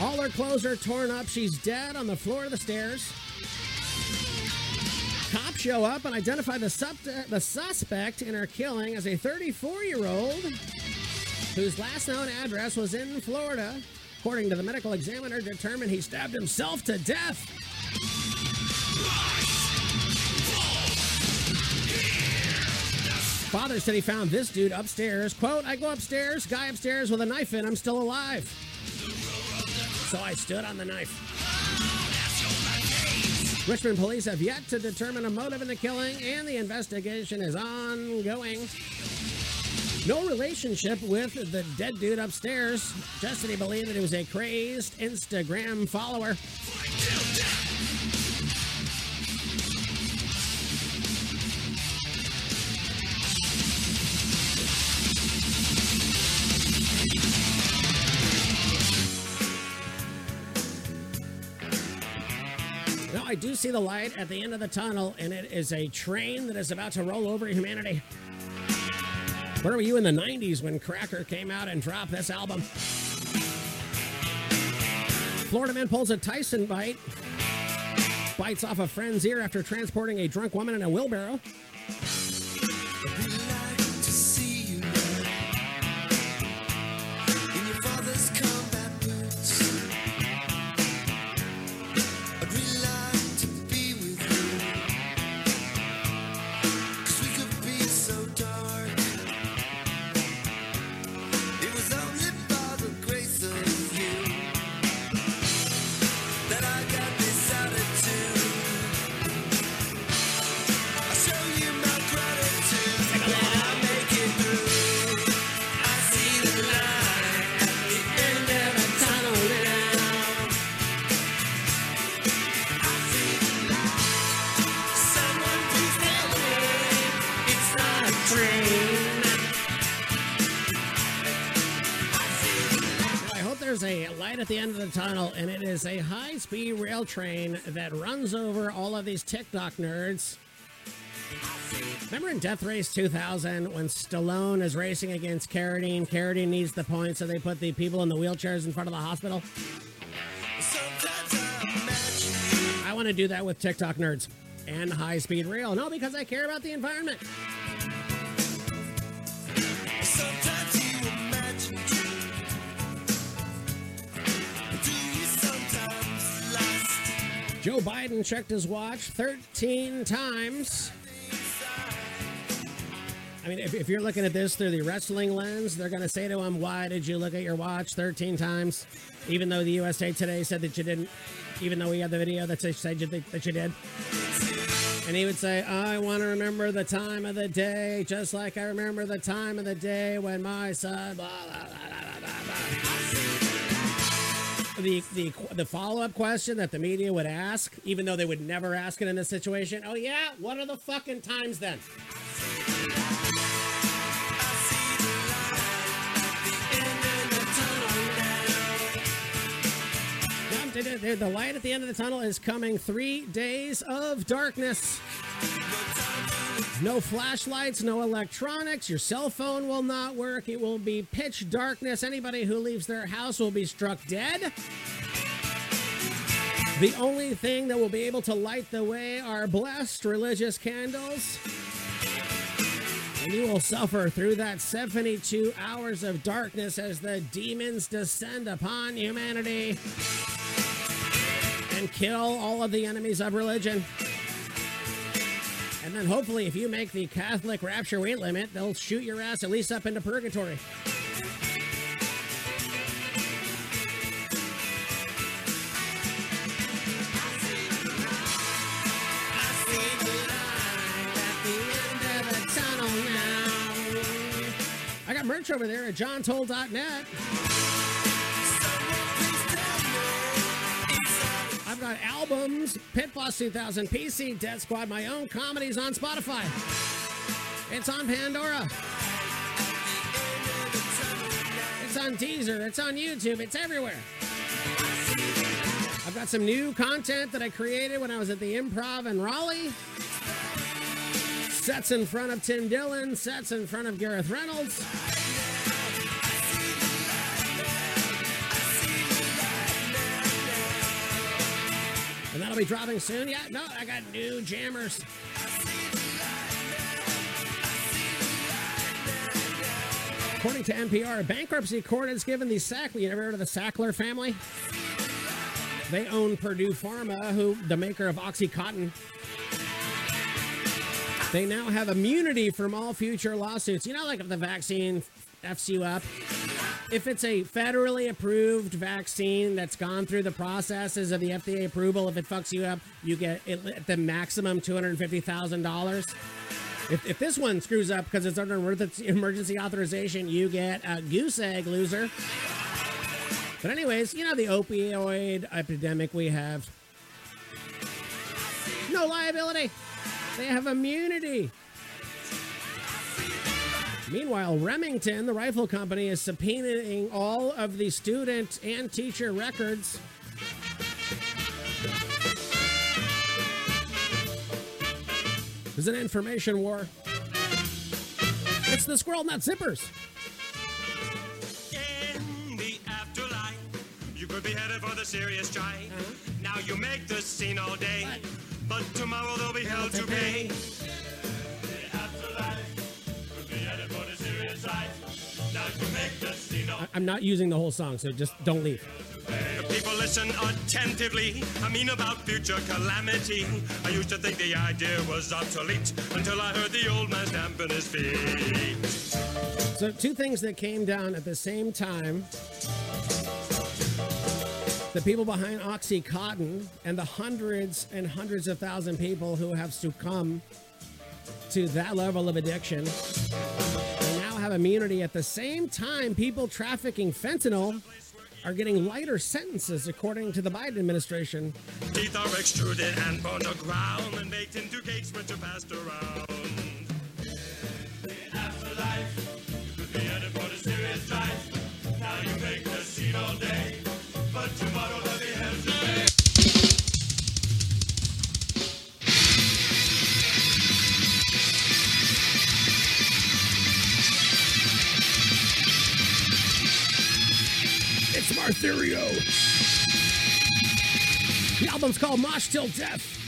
All her clothes are torn up. She's dead on the floor of the stairs. Cops show up and identify the, sub- the suspect in her killing as a 34 year old whose last known address was in Florida. According to the medical examiner, determined he stabbed himself to death. Father said he found this dude upstairs. Quote, I go upstairs, guy upstairs with a knife in, I'm still alive. So I stood on the knife. Richmond police have yet to determine a motive in the killing, and the investigation is ongoing. No relationship with the dead dude upstairs, just that he believed that he was a crazed Instagram follower. I do see the light at the end of the tunnel, and it is a train that is about to roll over humanity. Where were you in the 90s when Cracker came out and dropped this album? Florida man pulls a Tyson bite, bites off a friend's ear after transporting a drunk woman in a wheelbarrow. A light at the end of the tunnel, and it is a high speed rail train that runs over all of these TikTok nerds. Remember in Death Race 2000 when Stallone is racing against Carradine? Carradine needs the points, so they put the people in the wheelchairs in front of the hospital. I want to do that with TikTok nerds and high speed rail. No, because I care about the environment. Joe Biden checked his watch 13 times. I mean, if, if you're looking at this through the wrestling lens, they're going to say to him, Why did you look at your watch 13 times? Even though the USA Today said that you didn't, even though we had the video that said you, that you did. And he would say, I want to remember the time of the day, just like I remember the time of the day when my son, blah, blah, blah. The, the, the follow up question that the media would ask, even though they would never ask it in this situation, oh, yeah, what are the fucking times then? The light at the end of the tunnel is coming. Three days of darkness. No flashlights, no electronics. Your cell phone will not work. It will be pitch darkness. Anybody who leaves their house will be struck dead. The only thing that will be able to light the way are blessed religious candles. And you will suffer through that 72 hours of darkness as the demons descend upon humanity and kill all of the enemies of religion. And then hopefully, if you make the Catholic rapture weight limit, they'll shoot your ass at least up into purgatory. Got merch over there at johntoll.net. I've got albums, Pit Boss 2000, PC, Dead Squad, my own comedies on Spotify. It's on Pandora. It's on Deezer. It's on YouTube. It's everywhere. I've got some new content that I created when I was at the Improv in Raleigh. Sets in front of Tim Dillon, sets in front of Gareth Reynolds. And that'll be dropping soon. Yeah, no, I got new jammers. According to NPR, a bankruptcy court has given the Sackler, you ever heard of the Sackler family? They own Purdue Pharma, who the maker of OxyContin. They now have immunity from all future lawsuits. You know, like if the vaccine f's you up, if it's a federally approved vaccine that's gone through the processes of the FDA approval, if it fucks you up, you get at the maximum two hundred fifty thousand dollars. If, if this one screws up because it's under emergency authorization, you get a goose egg loser. But anyways, you know the opioid epidemic we have. No liability. They have immunity. Meanwhile, Remington, the rifle company, is subpoenaing all of the student and teacher records. There's an information war. It's the squirrel nut zippers. In the afterlife, you could be headed for the serious strife. Uh-huh. Now you make the scene all day, but tomorrow they'll be held to pay. The afterlife be headed for the serious strife. Now you make the scene all I- I'm not using the whole song, so just don't leave. The people listen attentively. I mean about future calamity. I used to think the idea was obsolete until I heard the old man stamping his feet. So, two things that came down at the same time the people behind Oxycontin and the hundreds and hundreds of thousand people who have succumbed to that level of addiction now have immunity. At the same time, people trafficking fentanyl are getting lighter sentences, according to the Biden administration. Teeth are extruded and burned to ground and baked into cakes which are passed around. Artherio. The album's called Mosh Till Death.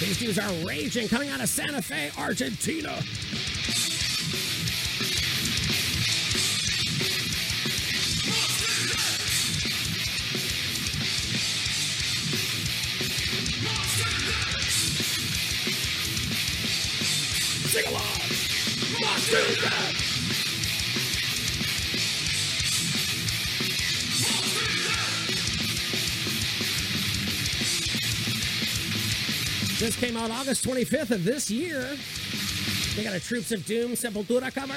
These dudes are raging coming out of Santa Fe, Argentina. Sing along! Must do! This came out August 25th of this year. They got a Troops of Doom Sepultura cover.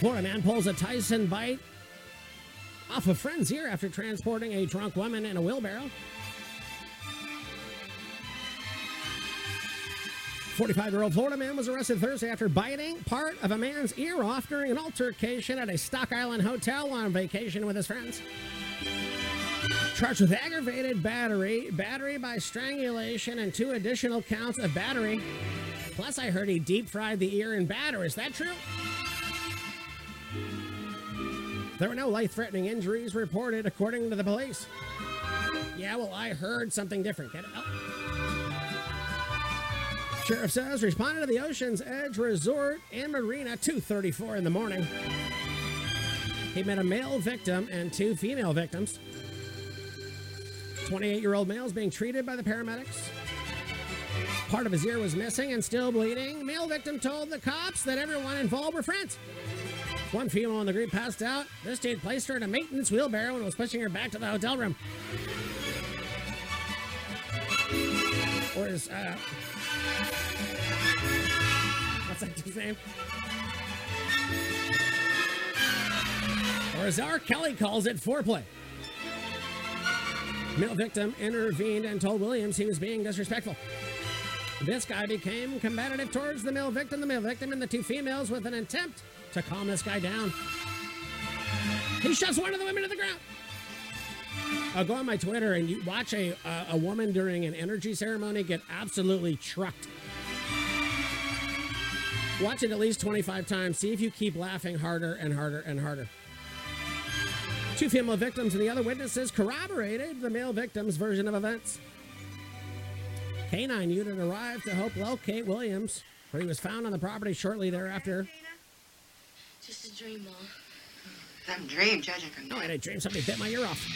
Florida man pulls a Tyson bite off a friend's ear after transporting a drunk woman in a wheelbarrow. 45 year old Florida man was arrested Thursday after biting part of a man's ear off during an altercation at a Stock Island hotel on vacation with his friends. Charged with aggravated battery, battery by strangulation, and two additional counts of battery. Plus, I heard he deep fried the ear in batter. Is that true? There were no life threatening injuries reported, according to the police. Yeah, well, I heard something different. Get it? Oh. Sheriff says responded to the Ocean's Edge Resort and Marina 2:34 in the morning. He met a male victim and two female victims. 28-year-old male is being treated by the paramedics. Part of his ear was missing and still bleeding. Male victim told the cops that everyone involved were friends. One female in the group passed out. This dude placed her in a maintenance wheelbarrow and was pushing her back to the hotel room. Or is uh, what's that dude's name? Or as R. Kelly calls it, foreplay. Male victim intervened and told Williams he was being disrespectful. This guy became combative towards the male victim, the male victim, and the two females with an attempt to calm this guy down. He shoves one of the women to the ground. I'll go on my Twitter and you watch a, a, a woman during an energy ceremony get absolutely trucked. Watch it at least 25 times. See if you keep laughing harder and harder and harder. Two female victims and the other witnesses corroborated the male victim's version of events. Canine unit arrived to help locate Williams, where he was found on the property shortly thereafter. Just a dream, Mom. Some dream, judging from No, I didn't dream somebody bit my ear off.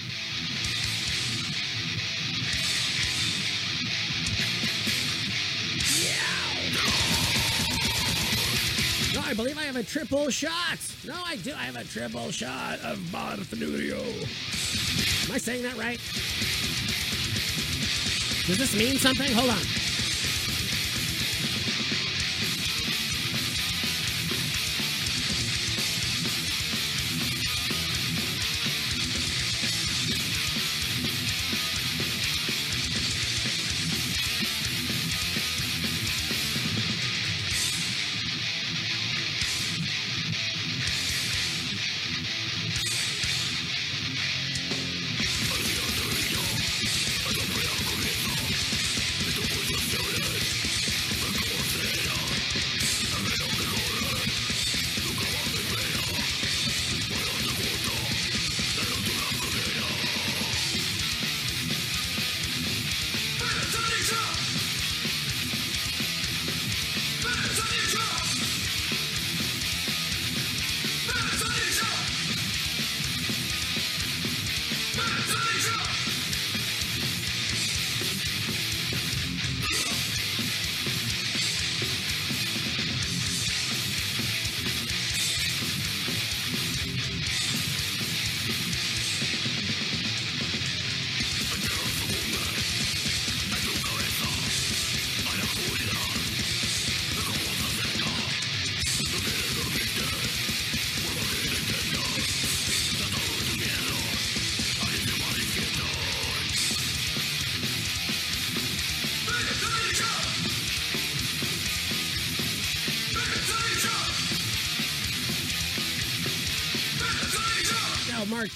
No, I believe I have a triple shot. No, I do. I have a triple shot of Barfanurio. Am I saying that right? Does this mean something? Hold on.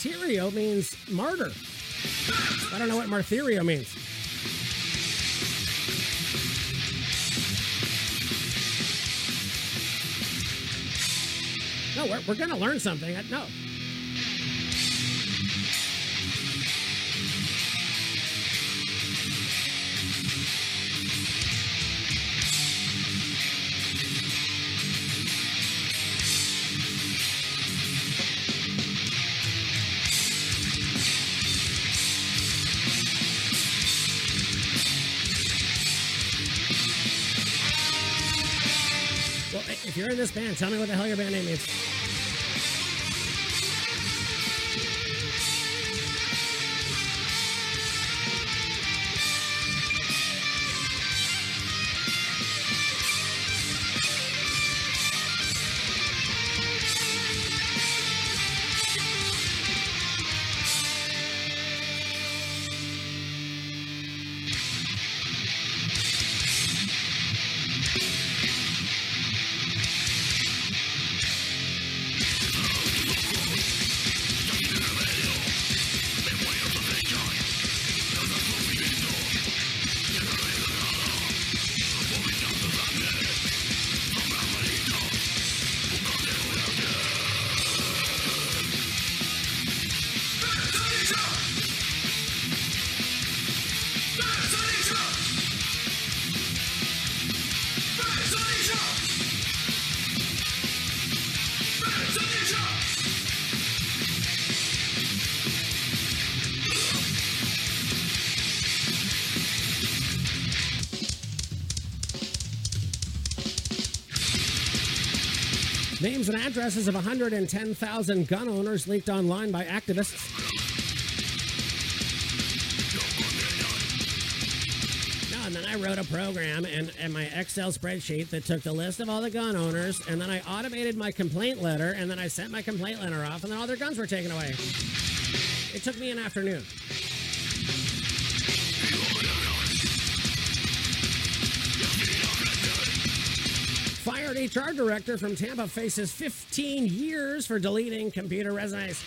Martyrio means martyr. I don't know what martyrio means. No, we're, we're going to learn something. No. You're in this band, tell me what the hell your band name is. Addresses of 110,000 gun owners leaked online by activists. No, and then I wrote a program in, in my Excel spreadsheet that took the list of all the gun owners, and then I automated my complaint letter, and then I sent my complaint letter off, and then all their guns were taken away. It took me an afternoon. HR director from Tampa faces 15 years for deleting computer resumes.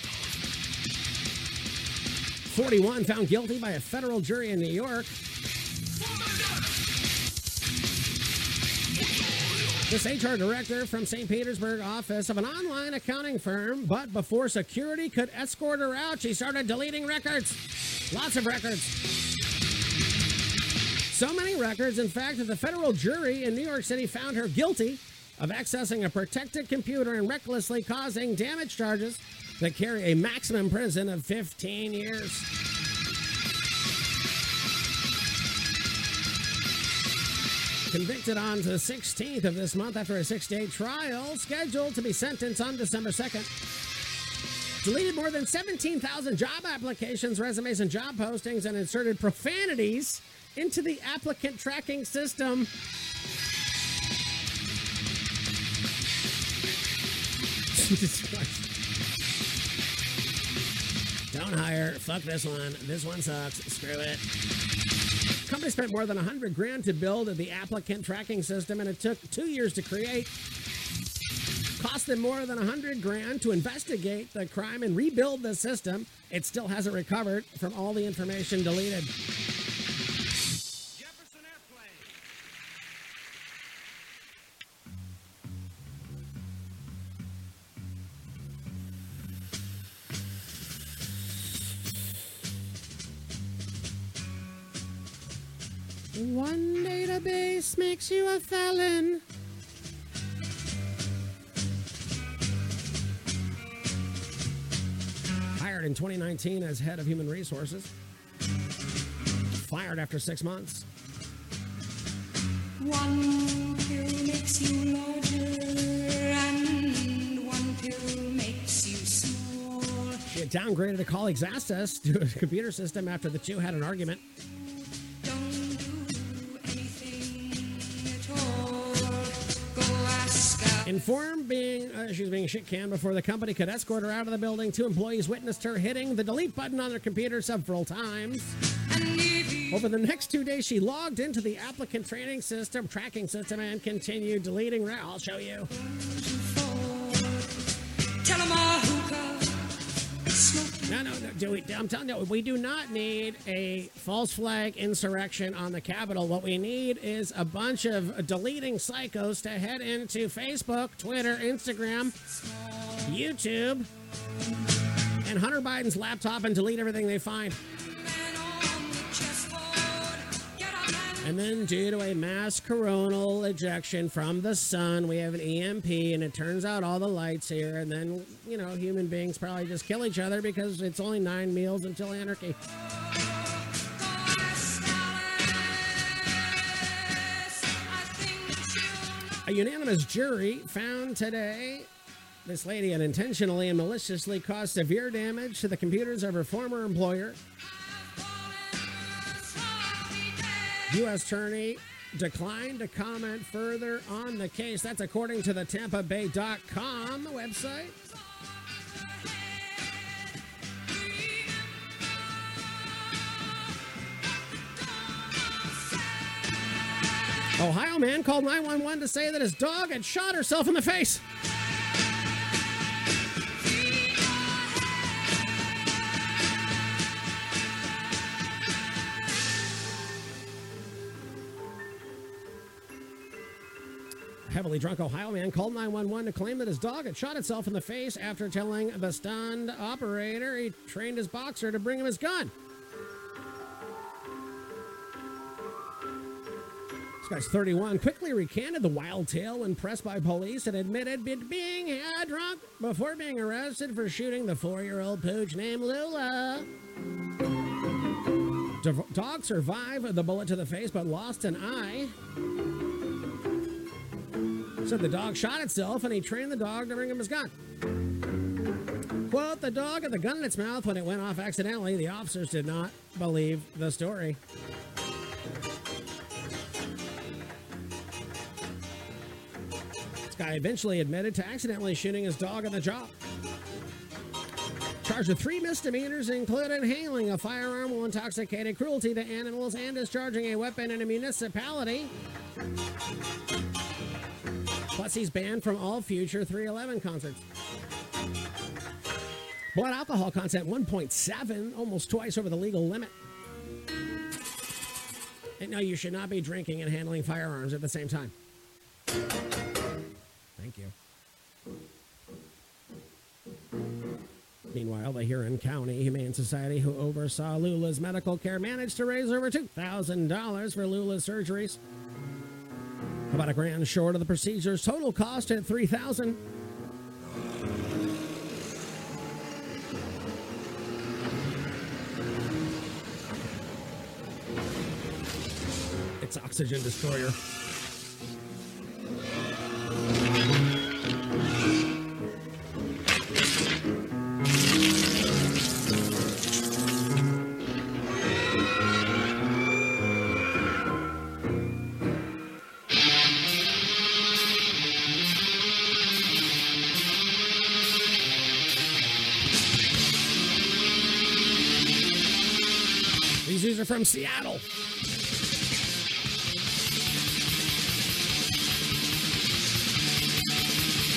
41 found guilty by a federal jury in New York. This HR director from St. Petersburg office of an online accounting firm, but before security could escort her out, she started deleting records. Lots of records. So many records, in fact, that the federal jury in New York City found her guilty of accessing a protected computer and recklessly causing damage charges that carry a maximum prison of 15 years. Convicted on the 16th of this month after a six day trial, scheduled to be sentenced on December 2nd. Deleted more than 17,000 job applications, resumes, and job postings, and inserted profanities into the applicant tracking system. Jesus Christ. Don't hire. Fuck this one. This one sucks. Screw it. Company spent more than 100 grand to build the applicant tracking system, and it took two years to create. Cost them more than 100 grand to investigate the crime and rebuild the system. It still hasn't recovered from all the information deleted. One database makes you a felon. Hired in 2019 as head of human resources. Fired after six months. One pill makes you larger, and one pill makes you small. She had downgraded a colleague's access to a computer system after the two had an argument. Informed being uh, she was being shit canned before the company could escort her out of the building, two employees witnessed her hitting the delete button on their computer several times. Over the next two days, she logged into the applicant training system, tracking system, and continued deleting. I'll show you. No, no, no. Do we, I'm telling you, we do not need a false flag insurrection on the Capitol. What we need is a bunch of deleting psychos to head into Facebook, Twitter, Instagram, YouTube, and Hunter Biden's laptop and delete everything they find. And then, due to a mass coronal ejection from the sun, we have an EMP, and it turns out all the lights here. And then, you know, human beings probably just kill each other because it's only nine meals until anarchy. A unanimous jury found today this lady had intentionally and maliciously caused severe damage to the computers of her former employer. U.S. Attorney declined to comment further on the case. That's according to the Tampa Bay.com website. Ohio man called 911 to say that his dog had shot herself in the face. Heavily drunk Ohio man called 911 to claim that his dog had shot itself in the face after telling the stunned operator he trained his boxer to bring him his gun. This guy's 31 quickly recanted the wild tale when pressed by police and admitted being drunk before being arrested for shooting the four year old pooch named Lula. Dog survived the bullet to the face but lost an eye. Said the dog shot itself and he trained the dog to bring him his gun. Quote, the dog had the gun in its mouth when it went off accidentally. The officers did not believe the story. This guy eventually admitted to accidentally shooting his dog in the jaw. Charged with three misdemeanors, including handling a firearm while intoxicated, cruelty to animals, and discharging a weapon in a municipality. Plus, he's banned from all future 311 concerts. Blood alcohol content 1.7, almost twice over the legal limit. And no, you should not be drinking and handling firearms at the same time. Thank you. Meanwhile, the Huron County Humane Society, who oversaw Lula's medical care, managed to raise over $2,000 for Lula's surgeries. About a grand short of the procedures. Total cost at 3000 It's Oxygen Destroyer. From Seattle.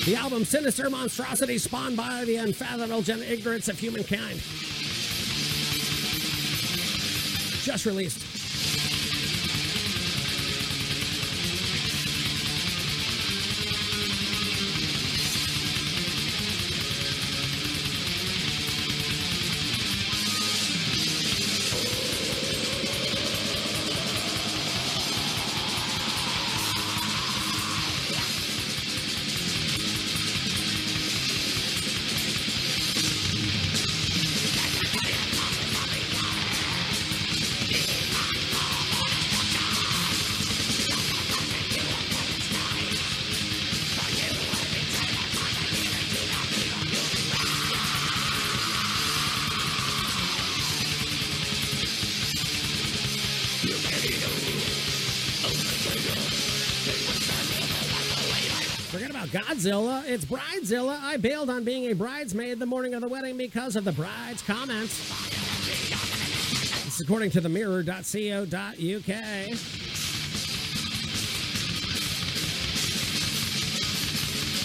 The album Sinister Monstrosity spawned by the unfathomable ignorance of humankind. Just released. Godzilla. It's Bridezilla. I bailed on being a bridesmaid the morning of the wedding because of the bride's comments. This is according to the mirror.co.uk.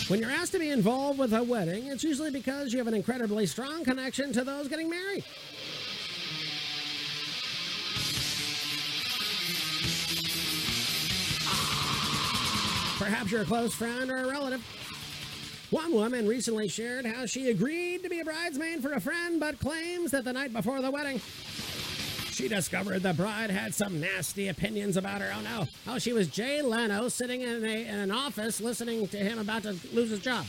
When you're asked to be involved with a wedding, it's usually because you have an incredibly strong connection to those getting married. Perhaps you're a close friend or a relative. One woman recently shared how she agreed to be a bridesmaid for a friend, but claims that the night before the wedding, she discovered the bride had some nasty opinions about her. Oh no. Oh, she was Jay Leno sitting in, a, in an office listening to him about to lose his job.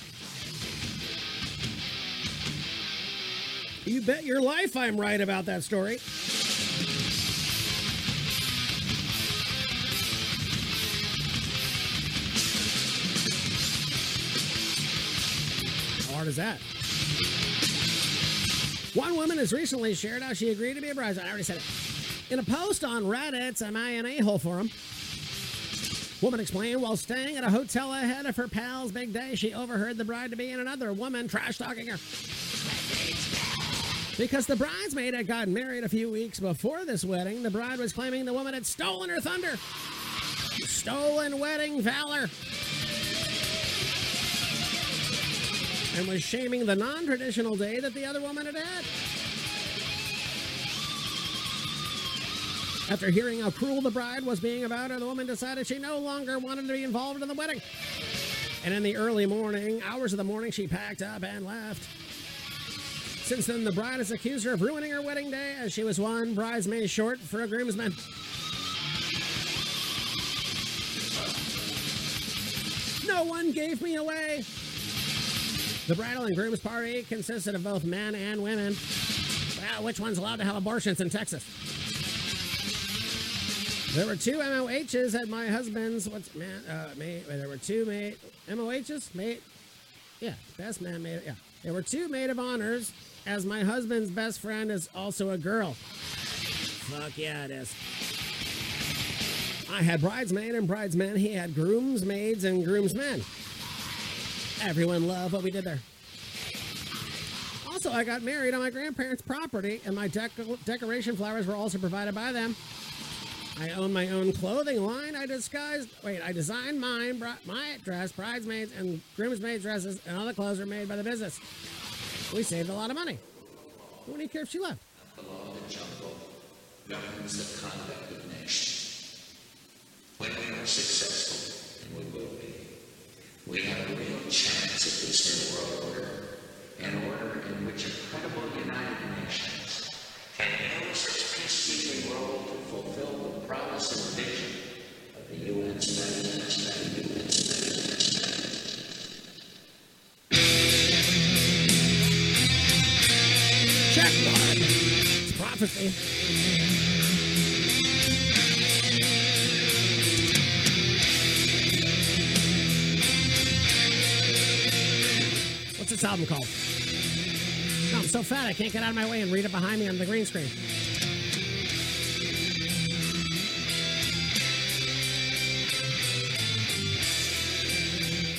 You bet your life I'm right about that story. Hard as that? One woman has recently shared how she agreed to be a bridesmaid. I already said it. In a post on Reddit, am I an a-hole forum? Woman explained while staying at a hotel ahead of her pal's big day, she overheard the bride-to-be and another woman trash talking her. Because the bridesmaid had gotten married a few weeks before this wedding, the bride was claiming the woman had stolen her thunder. Stolen wedding valor. And was shaming the non traditional day that the other woman had had. After hearing how cruel the bride was being about her, the woman decided she no longer wanted to be involved in the wedding. And in the early morning, hours of the morning, she packed up and left. Since then, the bride has accused her of ruining her wedding day as she was one bridesmaid short for a groomsman. No one gave me away. The bridal and groom's party consisted of both men and women. Well, which one's allowed to have abortions in Texas? There were two MOHs at my husband's. What's man? Uh, mate. There were two mate MOHs. Mate. Yeah, best man made. Yeah, there were two maid of honors, as my husband's best friend is also a girl. Fuck yeah, it is. I had bridesmaid and bridesmen. He had groomsmaids and groomsmen. Everyone loved what we did there. Also, I got married on my grandparents' property, and my deco- decoration flowers were also provided by them. I own my own clothing line. I disguised, wait, I designed mine, bri- my dress, bridesmaids, and groomsmaids' dresses, and all the clothes are made by the business. We saved a lot of money. Who do you care if she left? Of the jungle governs the conduct of nations. When we are successful, and we will be, we have a chance at this new world order, an order in which a credible United Nations can use its peacekeeping role to fulfill the promise and vision of the UN's Check mark. It's prophecy. This album called? No, oh, I'm so fat I can't get out of my way and read it behind me on the green screen.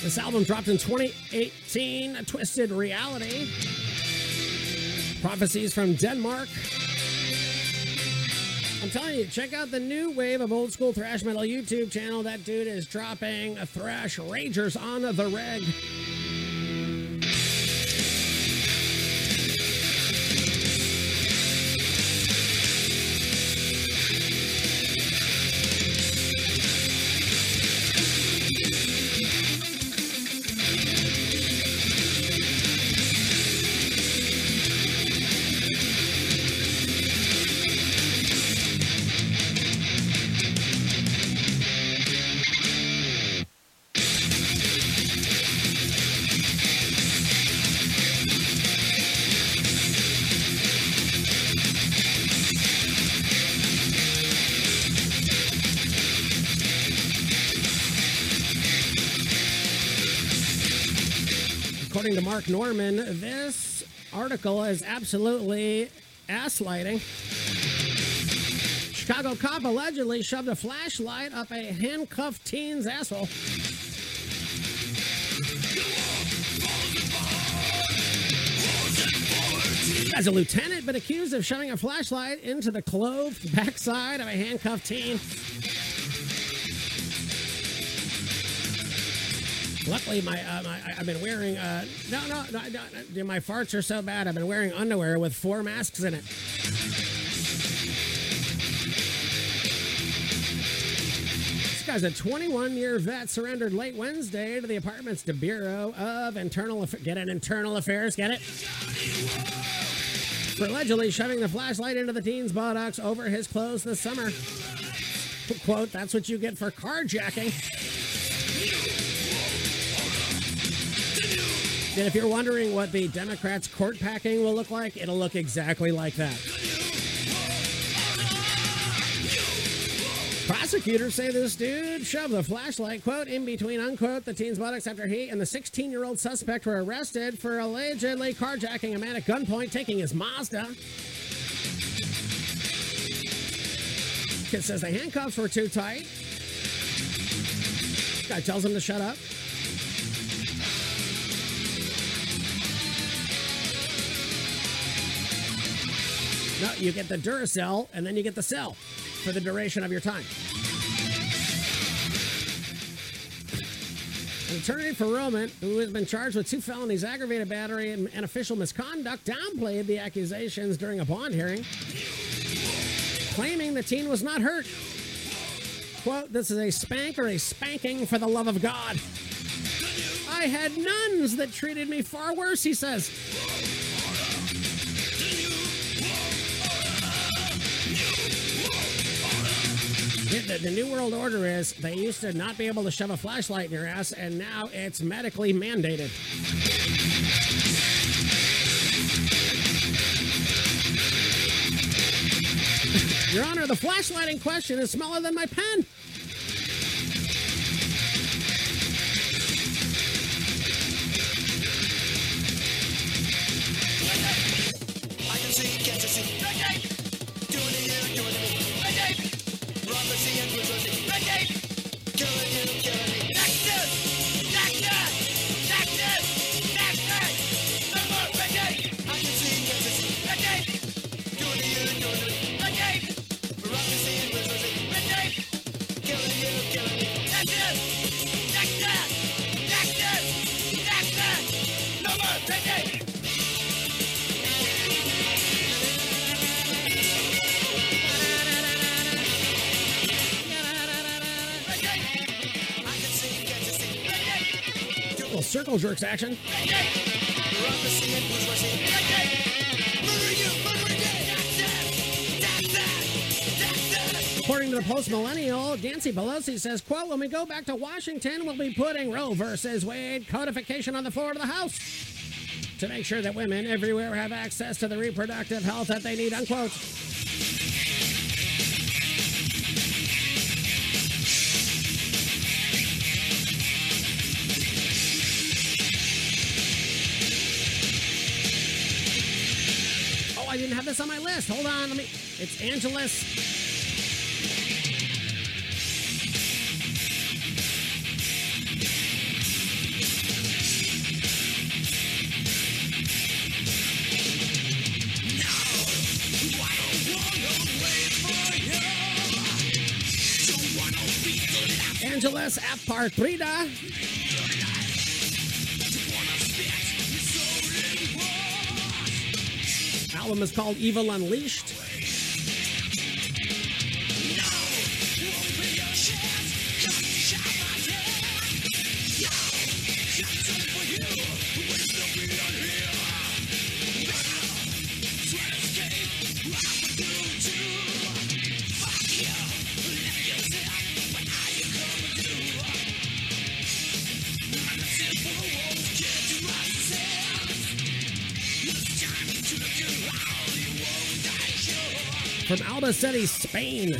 This album dropped in 2018, Twisted Reality. Prophecies from Denmark. I'm telling you, check out the new wave of old school thrash metal YouTube channel. That dude is dropping thrash ragers on the reg. Mark Normand, this article is absolutely ass lighting. Chicago cop allegedly shoved a flashlight up a handcuffed teen's asshole. As a lieutenant, but accused of shoving a flashlight into the clothed backside of a handcuffed teen. Luckily, my, uh, my I've been wearing uh, no, no, no, no, no, my farts are so bad. I've been wearing underwear with four masks in it. This guy's a 21-year vet surrendered late Wednesday to the apartment's Bureau of Internal Aff- get it internal affairs, get it for allegedly shoving the flashlight into the teen's buttocks over his clothes this summer. Quote, that's what you get for carjacking. And if you're wondering what the Democrats' court packing will look like, it'll look exactly like that. Prosecutors say this dude shoved the flashlight, quote, in between, unquote, the teen's buttocks after he and the 16 year old suspect were arrested for allegedly carjacking a man at gunpoint, taking his Mazda. Kid says the handcuffs were too tight. Guy tells him to shut up. No, you get the Duracell and then you get the cell for the duration of your time. An attorney for Roman, who has been charged with two felonies, aggravated battery, and, and official misconduct, downplayed the accusations during a bond hearing, claiming the teen was not hurt. Quote, this is a spank or a spanking for the love of God. I had nuns that treated me far worse, he says. The, the- New World Order is they used to not be able to shove a flashlight in your ass, and now it's medically mandated. Your Honor, the flashlight in question is smaller than my pen. Circle jerks action. According to the Post Millennial, Nancy Pelosi says, quote, when we go back to Washington, we'll be putting Roe versus Wade codification on the floor of the House to make sure that women everywhere have access to the reproductive health that they need, unquote. This on my list. Hold on, let me. It's Angelus. Angeles Apartrida. Album is called Evil Unleashed. From Albacete, Spain.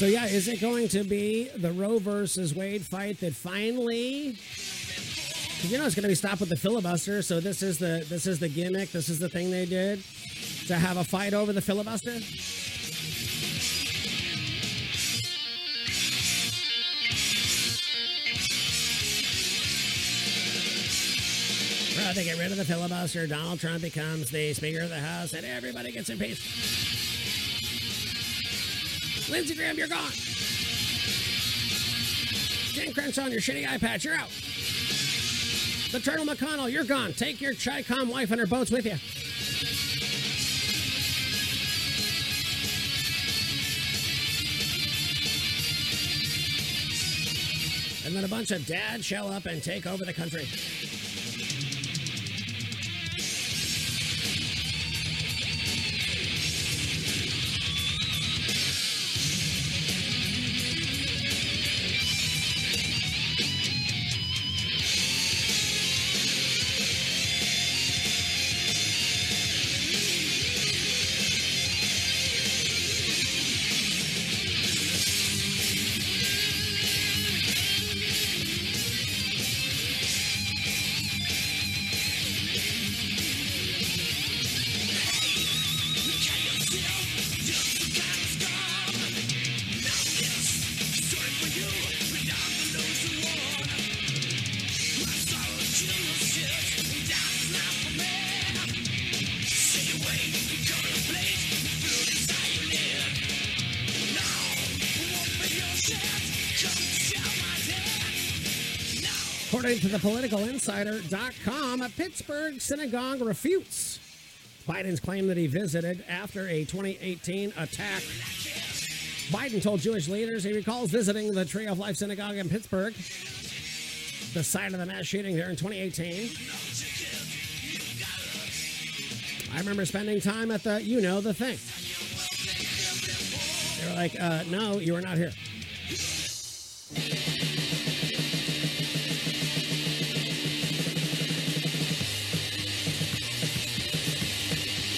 So yeah, is it going to be the Roe versus Wade fight that finally? You know it's going to be stopped with the filibuster. So this is the this is the gimmick. This is the thing they did to have a fight over the filibuster. Well, they get rid of the filibuster. Donald Trump becomes the Speaker of the House, and everybody gets impeached. Lindsey Graham, you're gone. Ken Crenshaw your shitty eye patch, you're out. The Turtle McConnell, you're gone. Take your Chi-Com wife and her boats with you. And then a bunch of dads show up and take over the country. According to the a Pittsburgh synagogue refutes Biden's claim that he visited after a 2018 attack. Biden told Jewish leaders he recalls visiting the Tree of Life Synagogue in Pittsburgh, the site of the mass shooting there in 2018. I remember spending time at the, you know, the thing. They were like, uh, no, you were not here.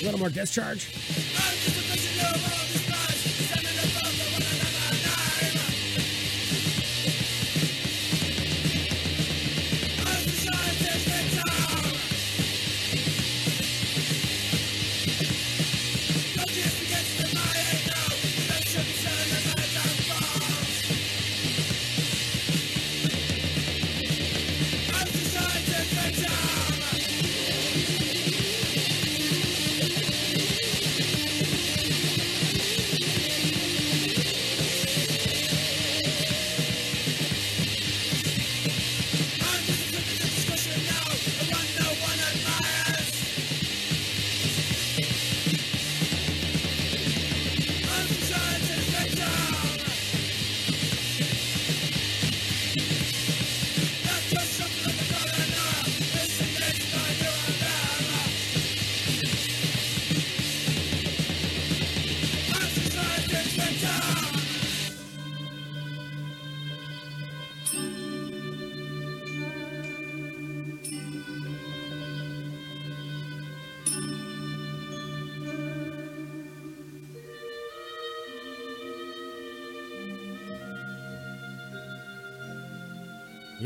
A little more discharge.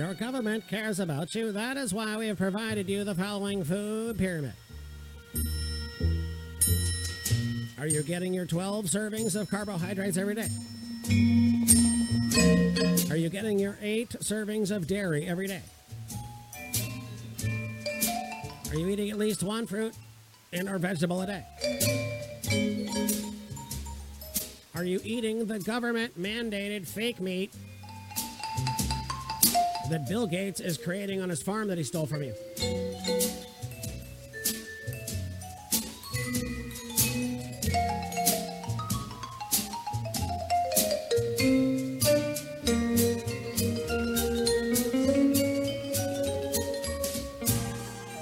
Your government cares about you. That is why we have provided you the following food pyramid. Are you getting your 12 servings of carbohydrates every day? Are you getting your 8 servings of dairy every day? Are you eating at least one fruit and or vegetable a day? Are you eating the government mandated fake meat that Bill Gates is creating on his farm that he stole from you?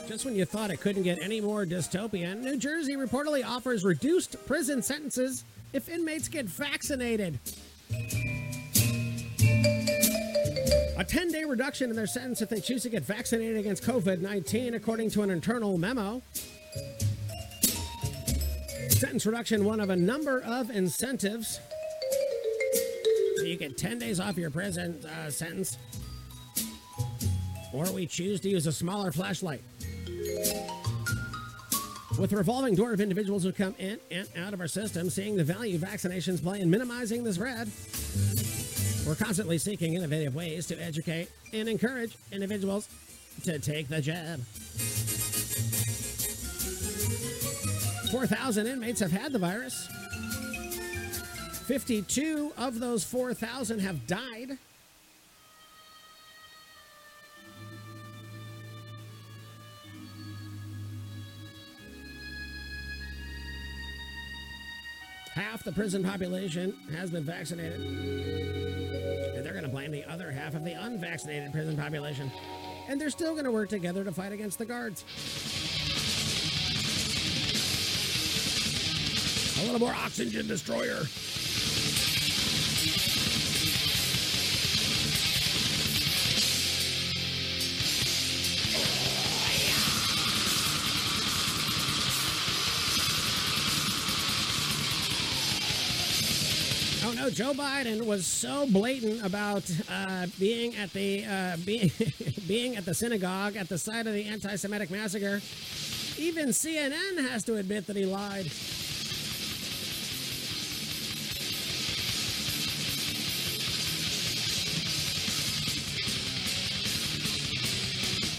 Just when you thought it couldn't get any more dystopian, New Jersey reportedly offers reduced prison sentences if inmates get vaccinated. 10 day reduction in their sentence if they choose to get vaccinated against COVID 19, according to an internal memo. Sentence reduction, one of a number of incentives. You get 10 days off your prison uh, sentence. Or we choose to use a smaller flashlight. With a revolving door of individuals who come in and out of our system, seeing the value vaccinations play in minimizing the spread. We're constantly seeking innovative ways to educate and encourage individuals to take the jab. 4,000 inmates have had the virus. 52 of those 4,000 have died. Half the prison population has been vaccinated. And they're going to blame the other half of the unvaccinated prison population. And they're still going to work together to fight against the guards. A little more oxygen destroyer. No, Joe Biden was so blatant about uh, being at the uh, being being at the synagogue at the site of the anti-Semitic massacre. Even CNN has to admit that he lied.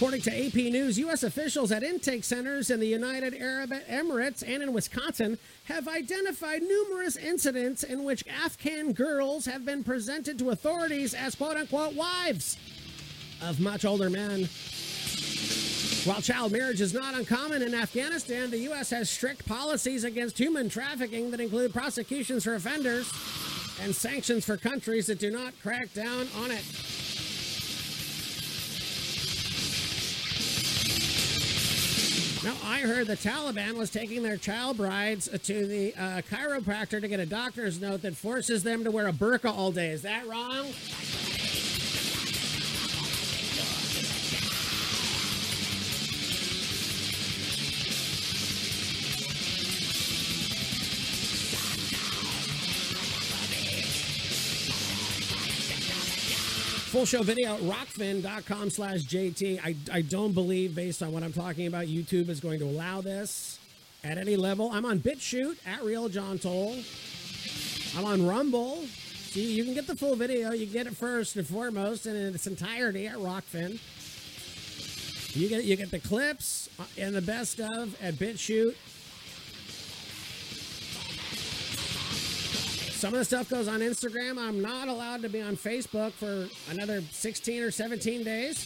According to AP News, U.S. officials at intake centers in the United Arab Emirates and in Wisconsin have identified numerous incidents in which Afghan girls have been presented to authorities as quote unquote wives. of much older men. While child marriage is not uncommon in Afghanistan, the U.S. has strict policies against human trafficking that include prosecutions for offenders and sanctions for countries that do not crack down on it. Now, I heard the Taliban was taking their child brides to the uh, chiropractor to get a doctor's note that forces them to wear a burqa all day. Is that wrong? Full show video rokfin.com slash JT. I, I don't believe, based on what I'm talking about, YouTube is going to allow this at any level. I'm on BitChute at Real John Toll. I'm on Rumble. See, you can get the full video. You get it first and foremost and in its entirety at Rokfin. You get you get the clips and the best of at BitChute. Some of the stuff goes on Instagram. I'm not allowed to be on Facebook for another 16 or 17 days.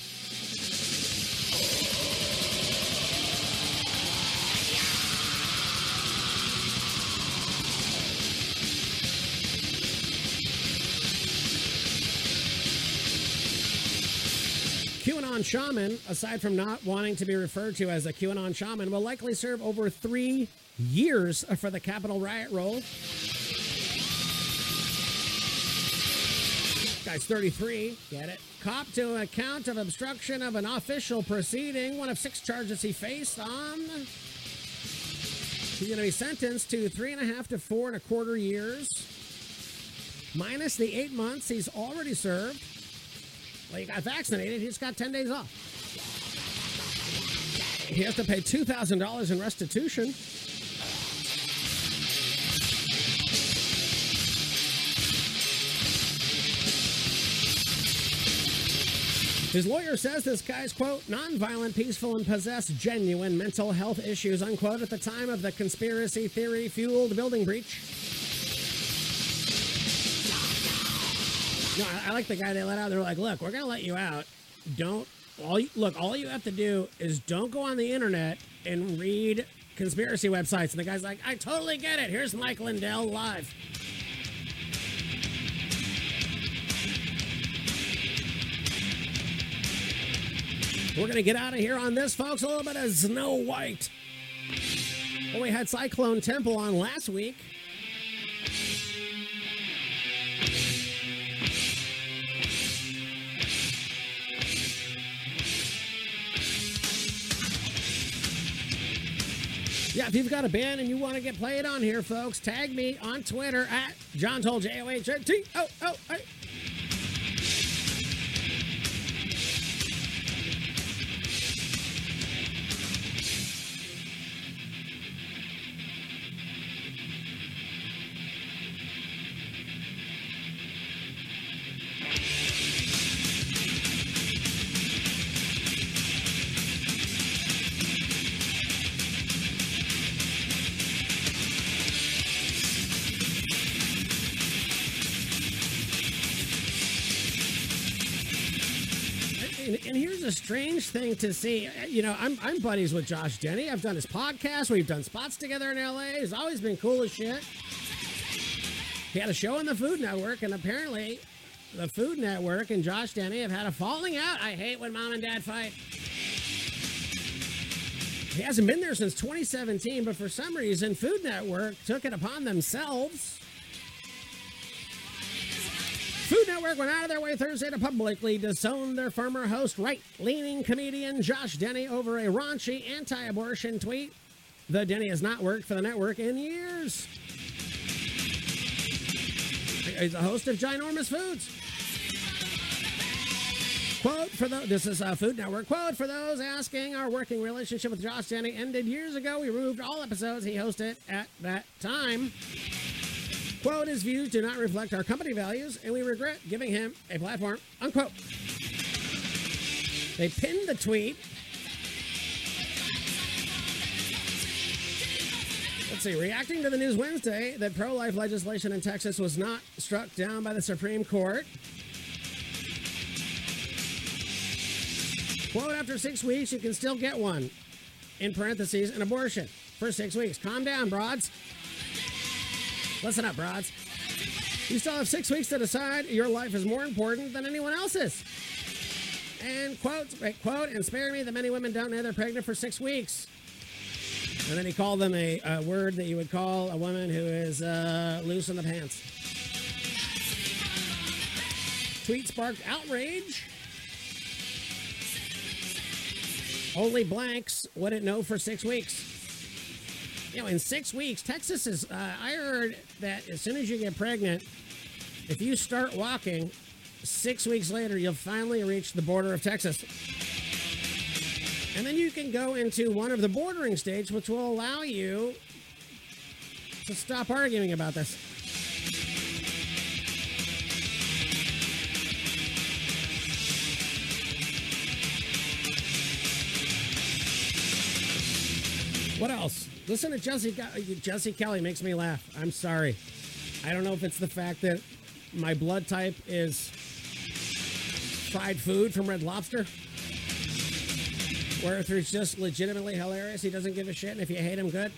QAnon shaman, aside from not wanting to be referred to as a QAnon shaman, will likely serve over three years for the Capitol riot role. Guy's 33. Get it? Cop to account of obstruction of an official proceeding. One of six charges he faced on. He's going to be sentenced to three and a half to four and a quarter years, minus the eight months he's already served. Well, he got vaccinated. He just got 10 days off. He has to pay $2,000 in restitution. His lawyer says this guy's, quote, nonviolent, peaceful, and possessed genuine mental health issues, unquote, at the time of the conspiracy theory fueled building breach. No, I, I like the guy they let out. They're like, look, we're going to let you out. Don't, all you, look, all you have to do is don't go on the internet and read conspiracy websites. And the guy's like, I totally get it. Here's Mike Lindell live. We're going to get out of here on this, folks. A little bit of Snow White. Well, we had Cyclone Temple on last week. Yeah, if you've got a band and you want to get played on here, folks, tag me on Twitter at John Toll J O H T O O. strange thing to see. You know, I'm, I'm buddies with Josh Denny. I've done his podcast. We've done spots together in LA. He's always been cool as shit. He had a show on the Food Network, and apparently, the Food Network and Josh Denny have had a falling out. I hate when mom and dad fight. He hasn't been there since 2017, but for some reason, Food Network took it upon themselves. Food Network went out of their way Thursday to publicly disown their former host, right leaning comedian Josh Denny, over a raunchy anti abortion tweet. The Denny has not worked for the network in years. He's a host of Ginormous Foods. Quote for the this is a Food Network. Quote for those asking, our working relationship with Josh Denny ended years ago. We removed all episodes he hosted at that time. Quote, his views do not reflect our company values, and we regret giving him a platform. Unquote. They pinned the tweet. Let's see, reacting to the news Wednesday that pro life legislation in Texas was not struck down by the Supreme Court. Quote, after six weeks, you can still get one. In parentheses, an abortion for six weeks. Calm down, broads. Listen up, broads. You still have six weeks to decide your life is more important than anyone else's. And quote, quote, and spare me that many women don't know they're pregnant for six weeks. And then he called them a, a word that you would call a woman who is uh, loose in the pants. Tweet sparked outrage. Only blanks wouldn't know for six weeks. You know, in six weeks, Texas is. Uh, I heard that as soon as you get pregnant, if you start walking, six weeks later, you'll finally reach the border of Texas. And then you can go into one of the bordering states, which will allow you to stop arguing about this. What else? Listen to Jesse. Jesse Kelly makes me laugh. I'm sorry. I don't know if it's the fact that my blood type is fried food from Red Lobster, or if he's just legitimately hilarious. He doesn't give a shit, and if you hate him, good.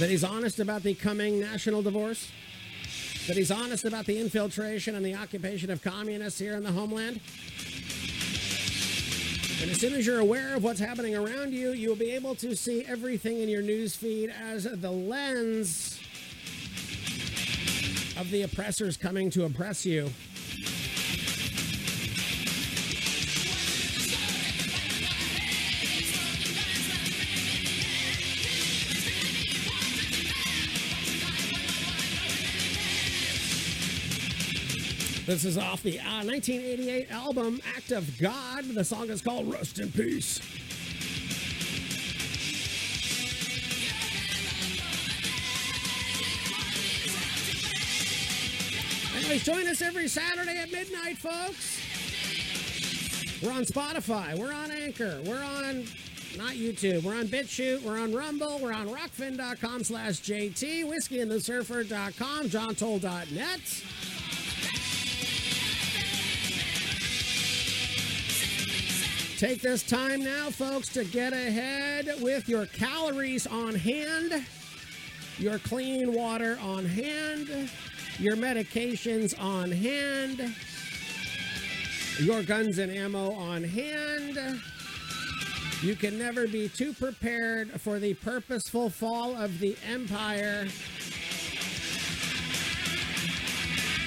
That he's honest about the coming national divorce. That he's honest about the infiltration and the occupation of communists here in the homeland. And as soon as you're aware of what's happening around you, you will be able to see everything in your news feed as the lens of the oppressors coming to oppress you. This is off the uh, 1988 album Act of God. The song is called Rest in Peace. Anyways, join us every Saturday at midnight, folks. We're on Spotify. We're on Anchor. We're on not YouTube. We're on BitChute. We're on Rumble. We're on rokfin.com slash JT, whiskeyandthesurfer.com, johntoll.net. Take this time now, folks, to get ahead with your calories on hand, your clean water on hand, your medications on hand, your guns and ammo on hand. You can never be too prepared for the purposeful fall of the empire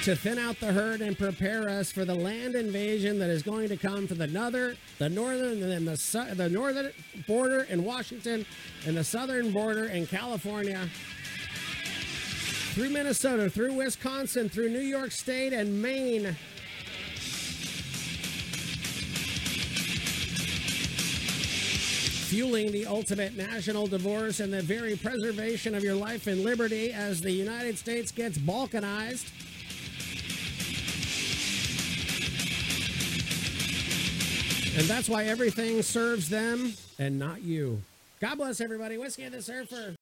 to thin out the herd and prepare us for the land invasion that is going to come from the northern, the northern, and the the northern border in Washington and the southern border in California, through Minnesota, through Wisconsin, through New York State and Maine. Fueling the ultimate national divorce and the very preservation of your life and liberty as the United States gets balkanized. And that's why everything serves them and not you. God bless everybody. Whiskey and the Surfer.